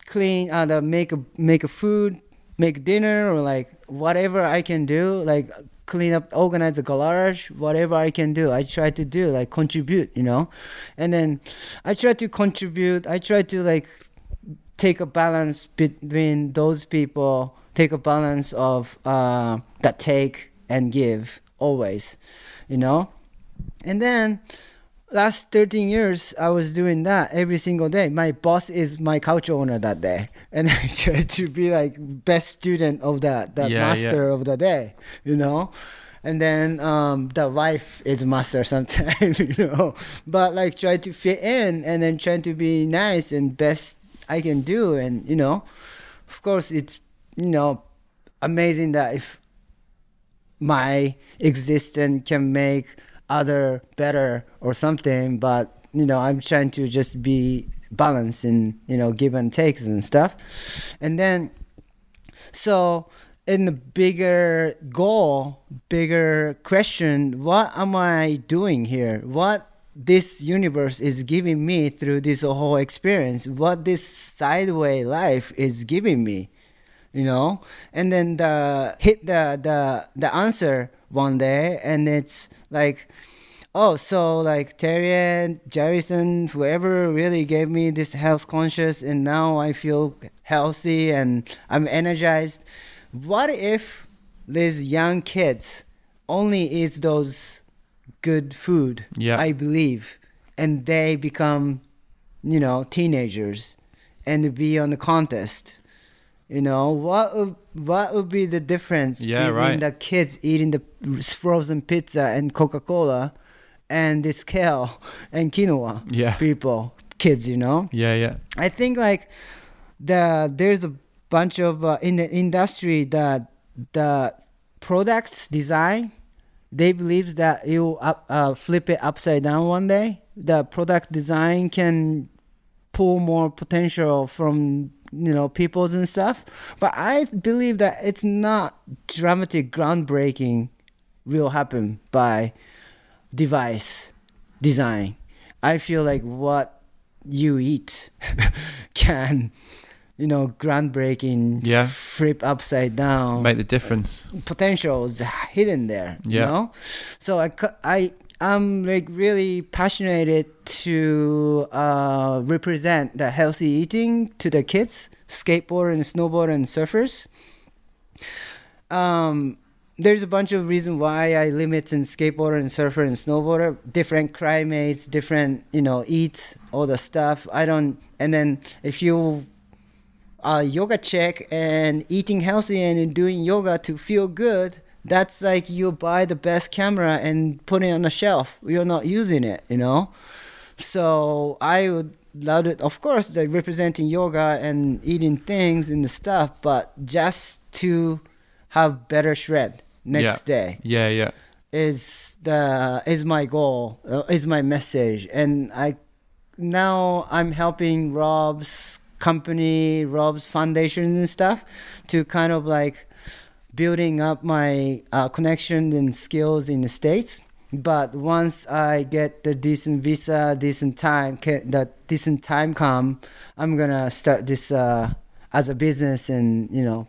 clean uh, the make a make a food make dinner or like whatever i can do like clean up organize the garage whatever i can do i try to do like contribute you know? And then i try to contribute i try to like take a balance between those people take a balance of uh, that take and give always you know? And then last 13 years i was doing that every single day. My boss is my couch owner that day. [LAUGHS] And i try to be like best student of that the
Yeah,
master of the day you know? And then um, the wife is master sometimes [LAUGHS] you know? But like try to fit in and then try to be nice and best i can do. And you know of course it's you know amazing that if my existence can make other better or something but you know i'm trying to just be balanced and you know give and takes and stuff. And then so in the bigger goal bigger question what am i doing here? What this universe is giving me through this whole experience? What this sideway life is giving me? You know? And then the hit the the the answer one day and it's like oh so like terje and jerrison whoever really gave me this health conscious and now i feel healthy and i'm energized what if these young kids only eat those good food.
Yeah.
I believe, and they become, you know, teenagers, and be on the contest. You know what? Would, what would be the difference
Yeah,
between
right.
the kids eating the frozen pizza and Coca Cola, and this kale and quinoa
Yeah.
people, kids? You know.
Yeah, yeah.
I think like the there's a bunch of uh, in the industry that the products design they believe that you up, uh, flip it upside down one day the product design can pull more potential from you know peoples and stuff but i believe that it's not dramatic groundbreaking will happen by device design i feel like what you eat [LAUGHS] can you know groundbreaking
Yeah.
flip upside down
Make the difference.
potential is hidden there you
Yeah.
know so i i i'm like really passionate to uh, represent the healthy eating to the kids skateboarder and snowboarder and surfers um there's a bunch of reasons why I limit in skateboarder and surfer and snowboarder. Different climates, different you know eat all the stuff. I don't. And then if you uh, yoga check and eating healthy and doing yoga to feel good, that's like you buy the best camera and put it on the shelf. You're not using it, you know. So I would love it, of course, like representing yoga and eating things and the stuff, but just to have better shred next day
Yeah, yeah.
is the is my goal uh, is my message and i now i'm helping rob's company rob's foundations and stuff to kind of like building up my uh, connections and skills in the states but once i get the decent visa decent time ca- the decent time come i'm gonna start this uh, as a business and you know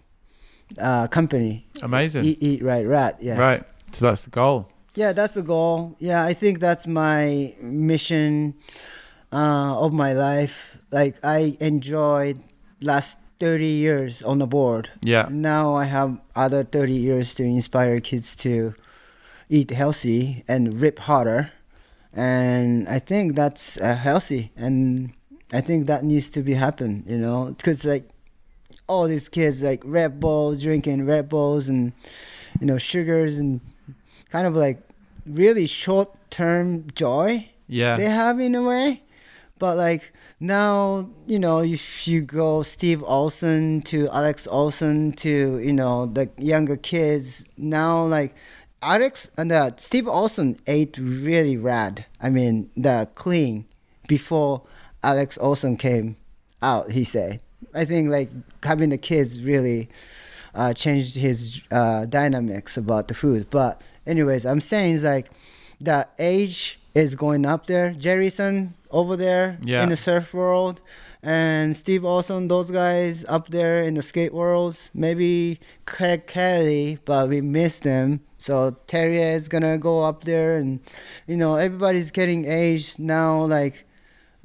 uh, company
Amazing.
eat, eat right rad yes
Right. So that's the goal.
yeah, that's the goal. Yeah, I think that's my mission uh, of my life. Like I enjoyed last 30 years on the board.
Yeah.
Now I have other 30 years to inspire kids to eat healthy and rip harder. And I think that's uh, healthy and I think that needs to be happen, you know, because like all these kids like Red Bulls, drinking Red Bulls and you know sugars and kind of like really short term joy
Yeah.
they have in a way. But like now, you know, if you go Steve Olson to Alex Olson to you know the younger kids now, like Alex and uh, Steve Olson ate really rad. I mean, the clean before Alex Olson came out. He said, I think like having the kids really uh, changed his uh, dynamics about the food. But anyways, I'm saying is like the age is going up there. Jerryson over there
Yeah.
in the surf world, and Steve Olson, those guys up there in the skate worlds. Maybe Craig Kelly, but we miss them. So Terry is gonna go up there, and you know everybody's getting aged now. Like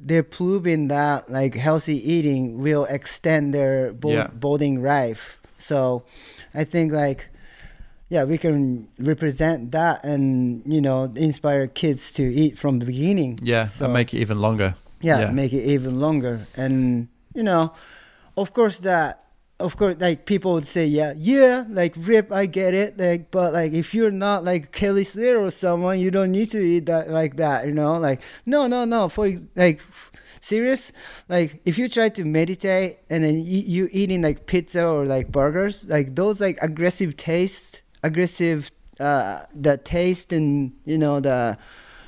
they're proving that like healthy eating will extend their bo-
Yeah.
boating life. So I think like yeah, we can represent that and you know inspire kids to eat from the beginning.
Yeah.
So
and make it even longer.
yeah,
yeah.
make it even longer. And you know, of course that of course like people would say yeah yeah like rip i get it like but like if you're not like kelly slater or someone you don't need to eat that like that you know like no no no for like serious like if you try to meditate and then you, you eating like pizza or like burgers like those like aggressive taste aggressive uh the taste and you know the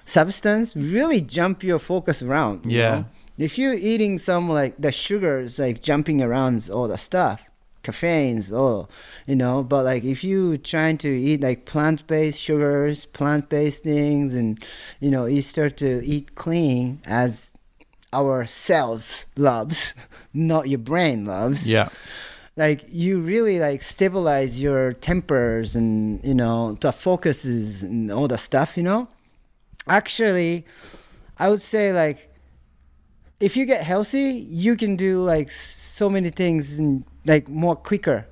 substance really jump your focus around you
Yeah.
know? if you're eating some like the sugars like jumping around all the stuff caffeines all you know but like if you trying to eat like plant-based sugars plant-based things and you know you start to eat clean as our cells [LAUGHS] loves not your brain loves
Yeah.
Like you really like stabilize your tempers and you know the focuses and all the stuff you know actually i would say like if you get healthy you can do like so many things and like more quicker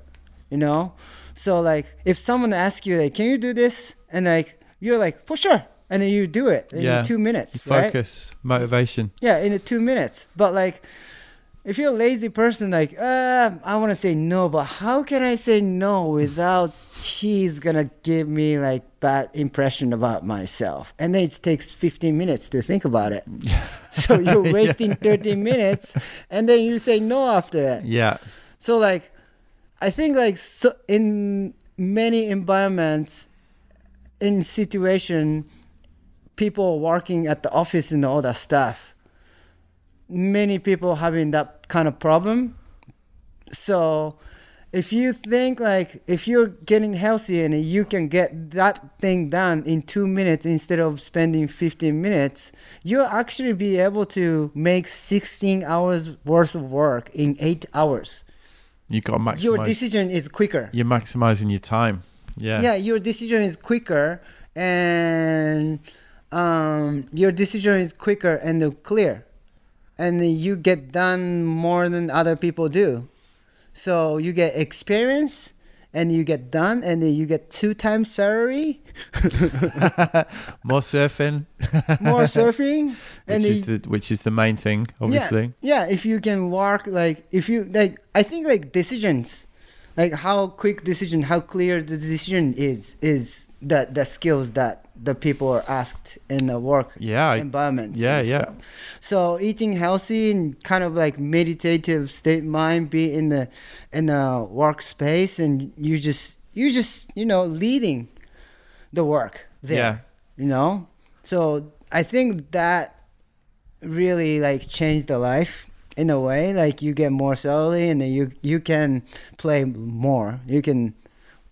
you know so like if someone asks you like can you do this and like you're like for sure, and then you do it in
Yeah.
two minutes, right?
Focus, motivation.
Yeah, in the two minutes. But like, if you're a lazy person, like, uh, I want to say no, but how can I say no without he's gonna give me like bad impression about myself? And then it takes 15 minutes to think about it. [LAUGHS] so you're wasting 30 minutes, and then you say no after it.
Yeah.
So like, I think like so in many environments, in situation, people working at the office and all that stuff, many people having that kind of problem. So if you think like if you're getting healthy and you can get that thing done in two minutes instead of spending 15 minutes, you'll actually be able to make 16 hours worth of work in eight hours
You got maximize.
your decision is quicker.
You're maximizing your time. Yeah.
Yeah, your decision is quicker, and um, your decision is quicker and clear, and you get done more than other people do. So you get experience, and you get done, and then you get two times salary, [LAUGHS]
More surfing, [LAUGHS]
more surfing, [LAUGHS] and
which is the which is the main thing, obviously.
Yeah, yeah, if you can work like if you like I think like decisions like how quick decision, how clear the decision is is that the skills that the people are asked in the work
Yeah.
Environment.
yeah, yeah.
So eating healthy and kind of like meditative state mind be in the in the workspace and you just you just, you know, leading the work there
Yeah.
you know so i think that really like changed the life in a way like you get more salary and then you you can play more you can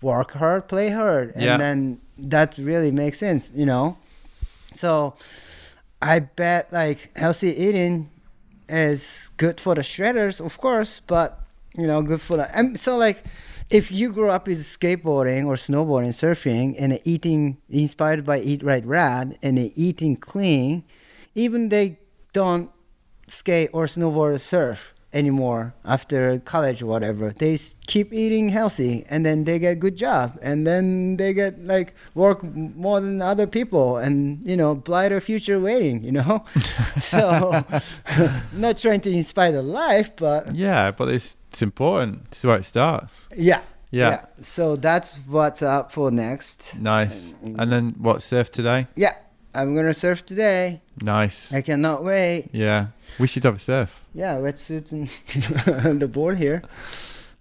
work hard play hard and
Yeah.
then that really makes sense you know so i bet like healthy eating is good for the shredders of course but you know good for the and so like if you grew up with skateboarding or snowboarding surfing and eating inspired by eat right rad and eating clean even they don't skate or snowboard or surf anymore after college or whatever they keep eating healthy and then they get good job and then they get like work more than other people and you know brighter future waiting you know [LAUGHS] so [LAUGHS] not trying to inspire the life but
Yeah, but it's it's important. It's where it starts.
yeah
Yeah.
so that's what's up for next
Nice.
And-
And then what? Surf today.
yeah i'm gonna surf today
Nice.
i cannot wait
Yeah. We should have a surf.
yeah wetsuits and [LAUGHS] on the board here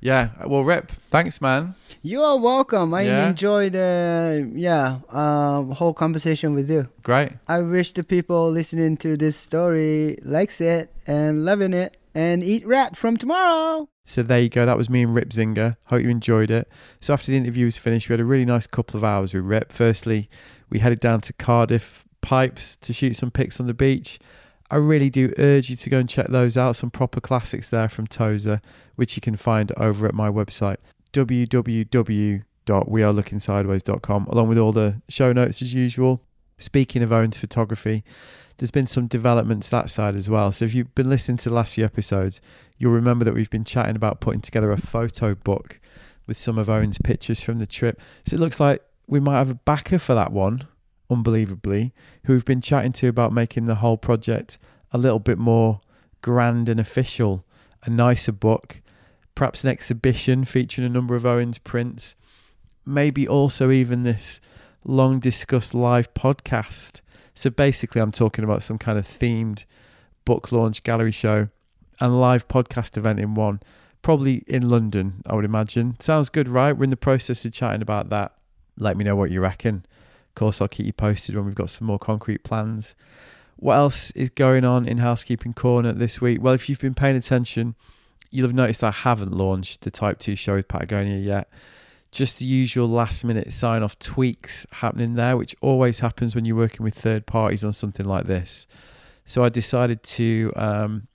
Yeah. Well, Rip, thanks, man.
You are welcome. I
Yeah?
enjoyed the yeah um, whole conversation with you.
Great.
I wish the people listening to this story likes it and loving it and eat rad from tomorrow.
So there you go. That was me and Rip Zinger. Hope you enjoyed it. So after the interview was finished, we had a really nice couple of hours with Rip. Firstly, we headed down to Cardiff Pipes to shoot some pics on the beach. I really do urge you to go and check those out. Some proper classics there from Tozer, which you can find over at my website, www.wearelookingsideways.com, along with all the show notes as usual. Speaking of Owen's photography, there's been some developments that side as well. So if you've been listening to the last few episodes, you'll remember that we've been chatting about putting together a photo book with some of Owen's pictures from the trip. So it looks like we might have a backer for that one, unbelievably, who we've been chatting to about making the whole project a little bit more grand and official, a nicer book, perhaps an exhibition featuring a number of Owen's prints, maybe also even this long discussed live podcast. So basically, I'm talking about some kind of themed book launch gallery show and live podcast event in one, probably in London, I would imagine. Sounds good, right? We're in the process of chatting about that. Let me know what you reckon. Of course, I'll keep you posted when we've got some more concrete plans. What else is going on in Housekeeping Corner this week? Well, if you've been paying attention, you'll have noticed I haven't launched the Type 2 show with Patagonia yet. Just the usual last minute sign off tweaks happening there, which always happens when you're working with third parties on something like this. So I decided to um,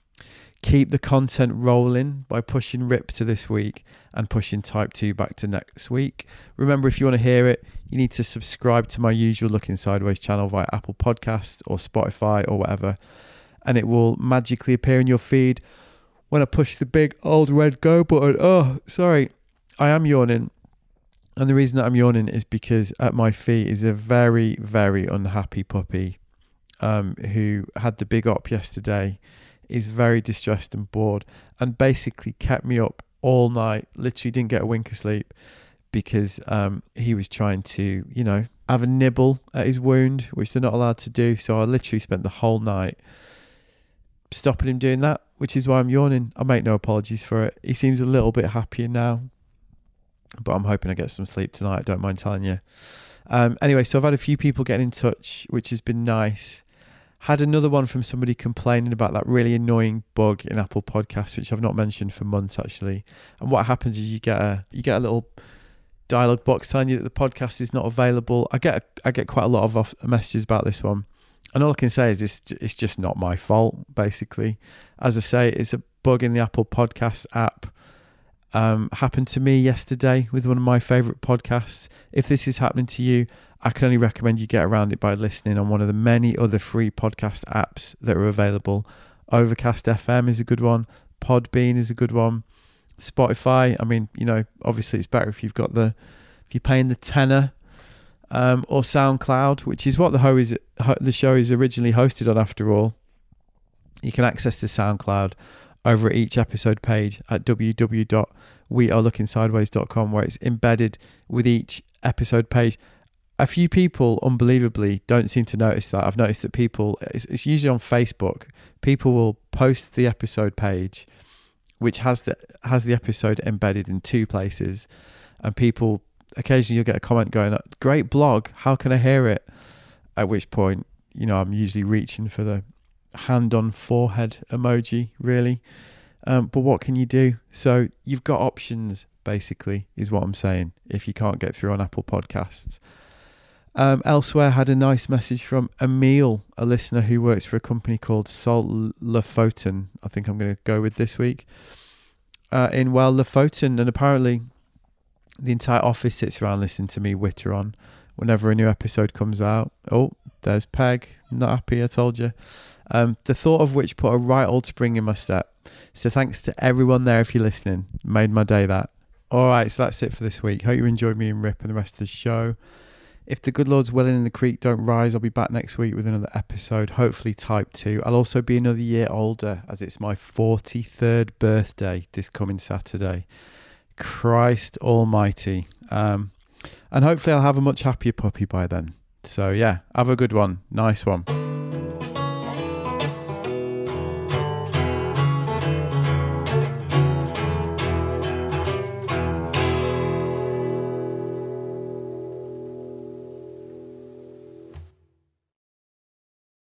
keep the content rolling by pushing RIP to this week and pushing Type 2 back to next week. Remember, if you want to hear it, you need to subscribe to my usual Looking Sideways channel via Apple Podcast or Spotify or whatever, and it will magically appear in your feed when I push the big old red go button. Oh, sorry, I am yawning. And the reason that I'm yawning is because at my feet is a very, very unhappy puppy um, who had the big op yesterday, is very distressed and bored, and basically kept me up all night. Literally didn't get a wink of sleep because um, he was trying to, you know, have a nibble at his wound, which they're not allowed to do. So I literally spent the whole night stopping him doing that, which is why I'm yawning. I make no apologies for it. He seems a little bit happier now, but I'm hoping I get some sleep tonight. I don't mind telling you. Um, anyway, so I've had a few people get in touch, which has been nice. Had another one from somebody complaining about that really annoying bug in Apple Podcasts, which I've not mentioned for months actually. And what happens is you get a you get a little dialogue box telling you that the podcast is not available. I get I get quite a lot of messages about this one, and all I can say is this: it's just not my fault. Basically, as I say, it's a bug in the Apple Podcast app. Um, happened to me yesterday with one of my favorite podcasts. If this is happening to you, I can only recommend you get around it by listening on one of the many other free podcast apps that are available. Overcast FM is a good one. Podbean is a good one. Spotify. I mean, you know, obviously it's better if you've got the if you're paying the tenner. Um, or SoundCloud, which is what the, ho- is, the show is originally hosted on. After all, you can access the SoundCloud over at each episode page at www.wearelookingsideways.com, where it's embedded with each episode page. A few people, unbelievably, don't seem to notice that. I've noticed that people, it's, it's usually on Facebook, people will post the episode page, which has the has the episode embedded in two places, and people occasionally you'll get a comment going, "Great blog, how can I hear it?" At which point, you know, I'm usually reaching for the hand on forehead emoji, really. Um, but what can you do? So you've got options, basically, is what I'm saying. If you can't get through on Apple Podcasts. Um, elsewhere, had a nice message from Emil, a listener who works for a company called Salt Lofoten. I think I'm going to go with this week. Uh, in well Lofoten, and apparently the entire office sits around listening to me witter on whenever a new episode comes out. Oh, there's Peg. Not happy, I told you. Um, the thought of which put a right old spring in my step. So thanks to everyone there if you're listening. Made my day that. All right, so that's it for this week. Hope you enjoyed me and Rip and the rest of the show. If the good Lord's willing and the creek don't rise, I'll be back next week with another episode, hopefully type 2. I'll also be another year older as it's my 43rd birthday this coming Saturday. Christ almighty. Um, and hopefully I'll have a much happier puppy by then. So yeah, have a good one. Nice one.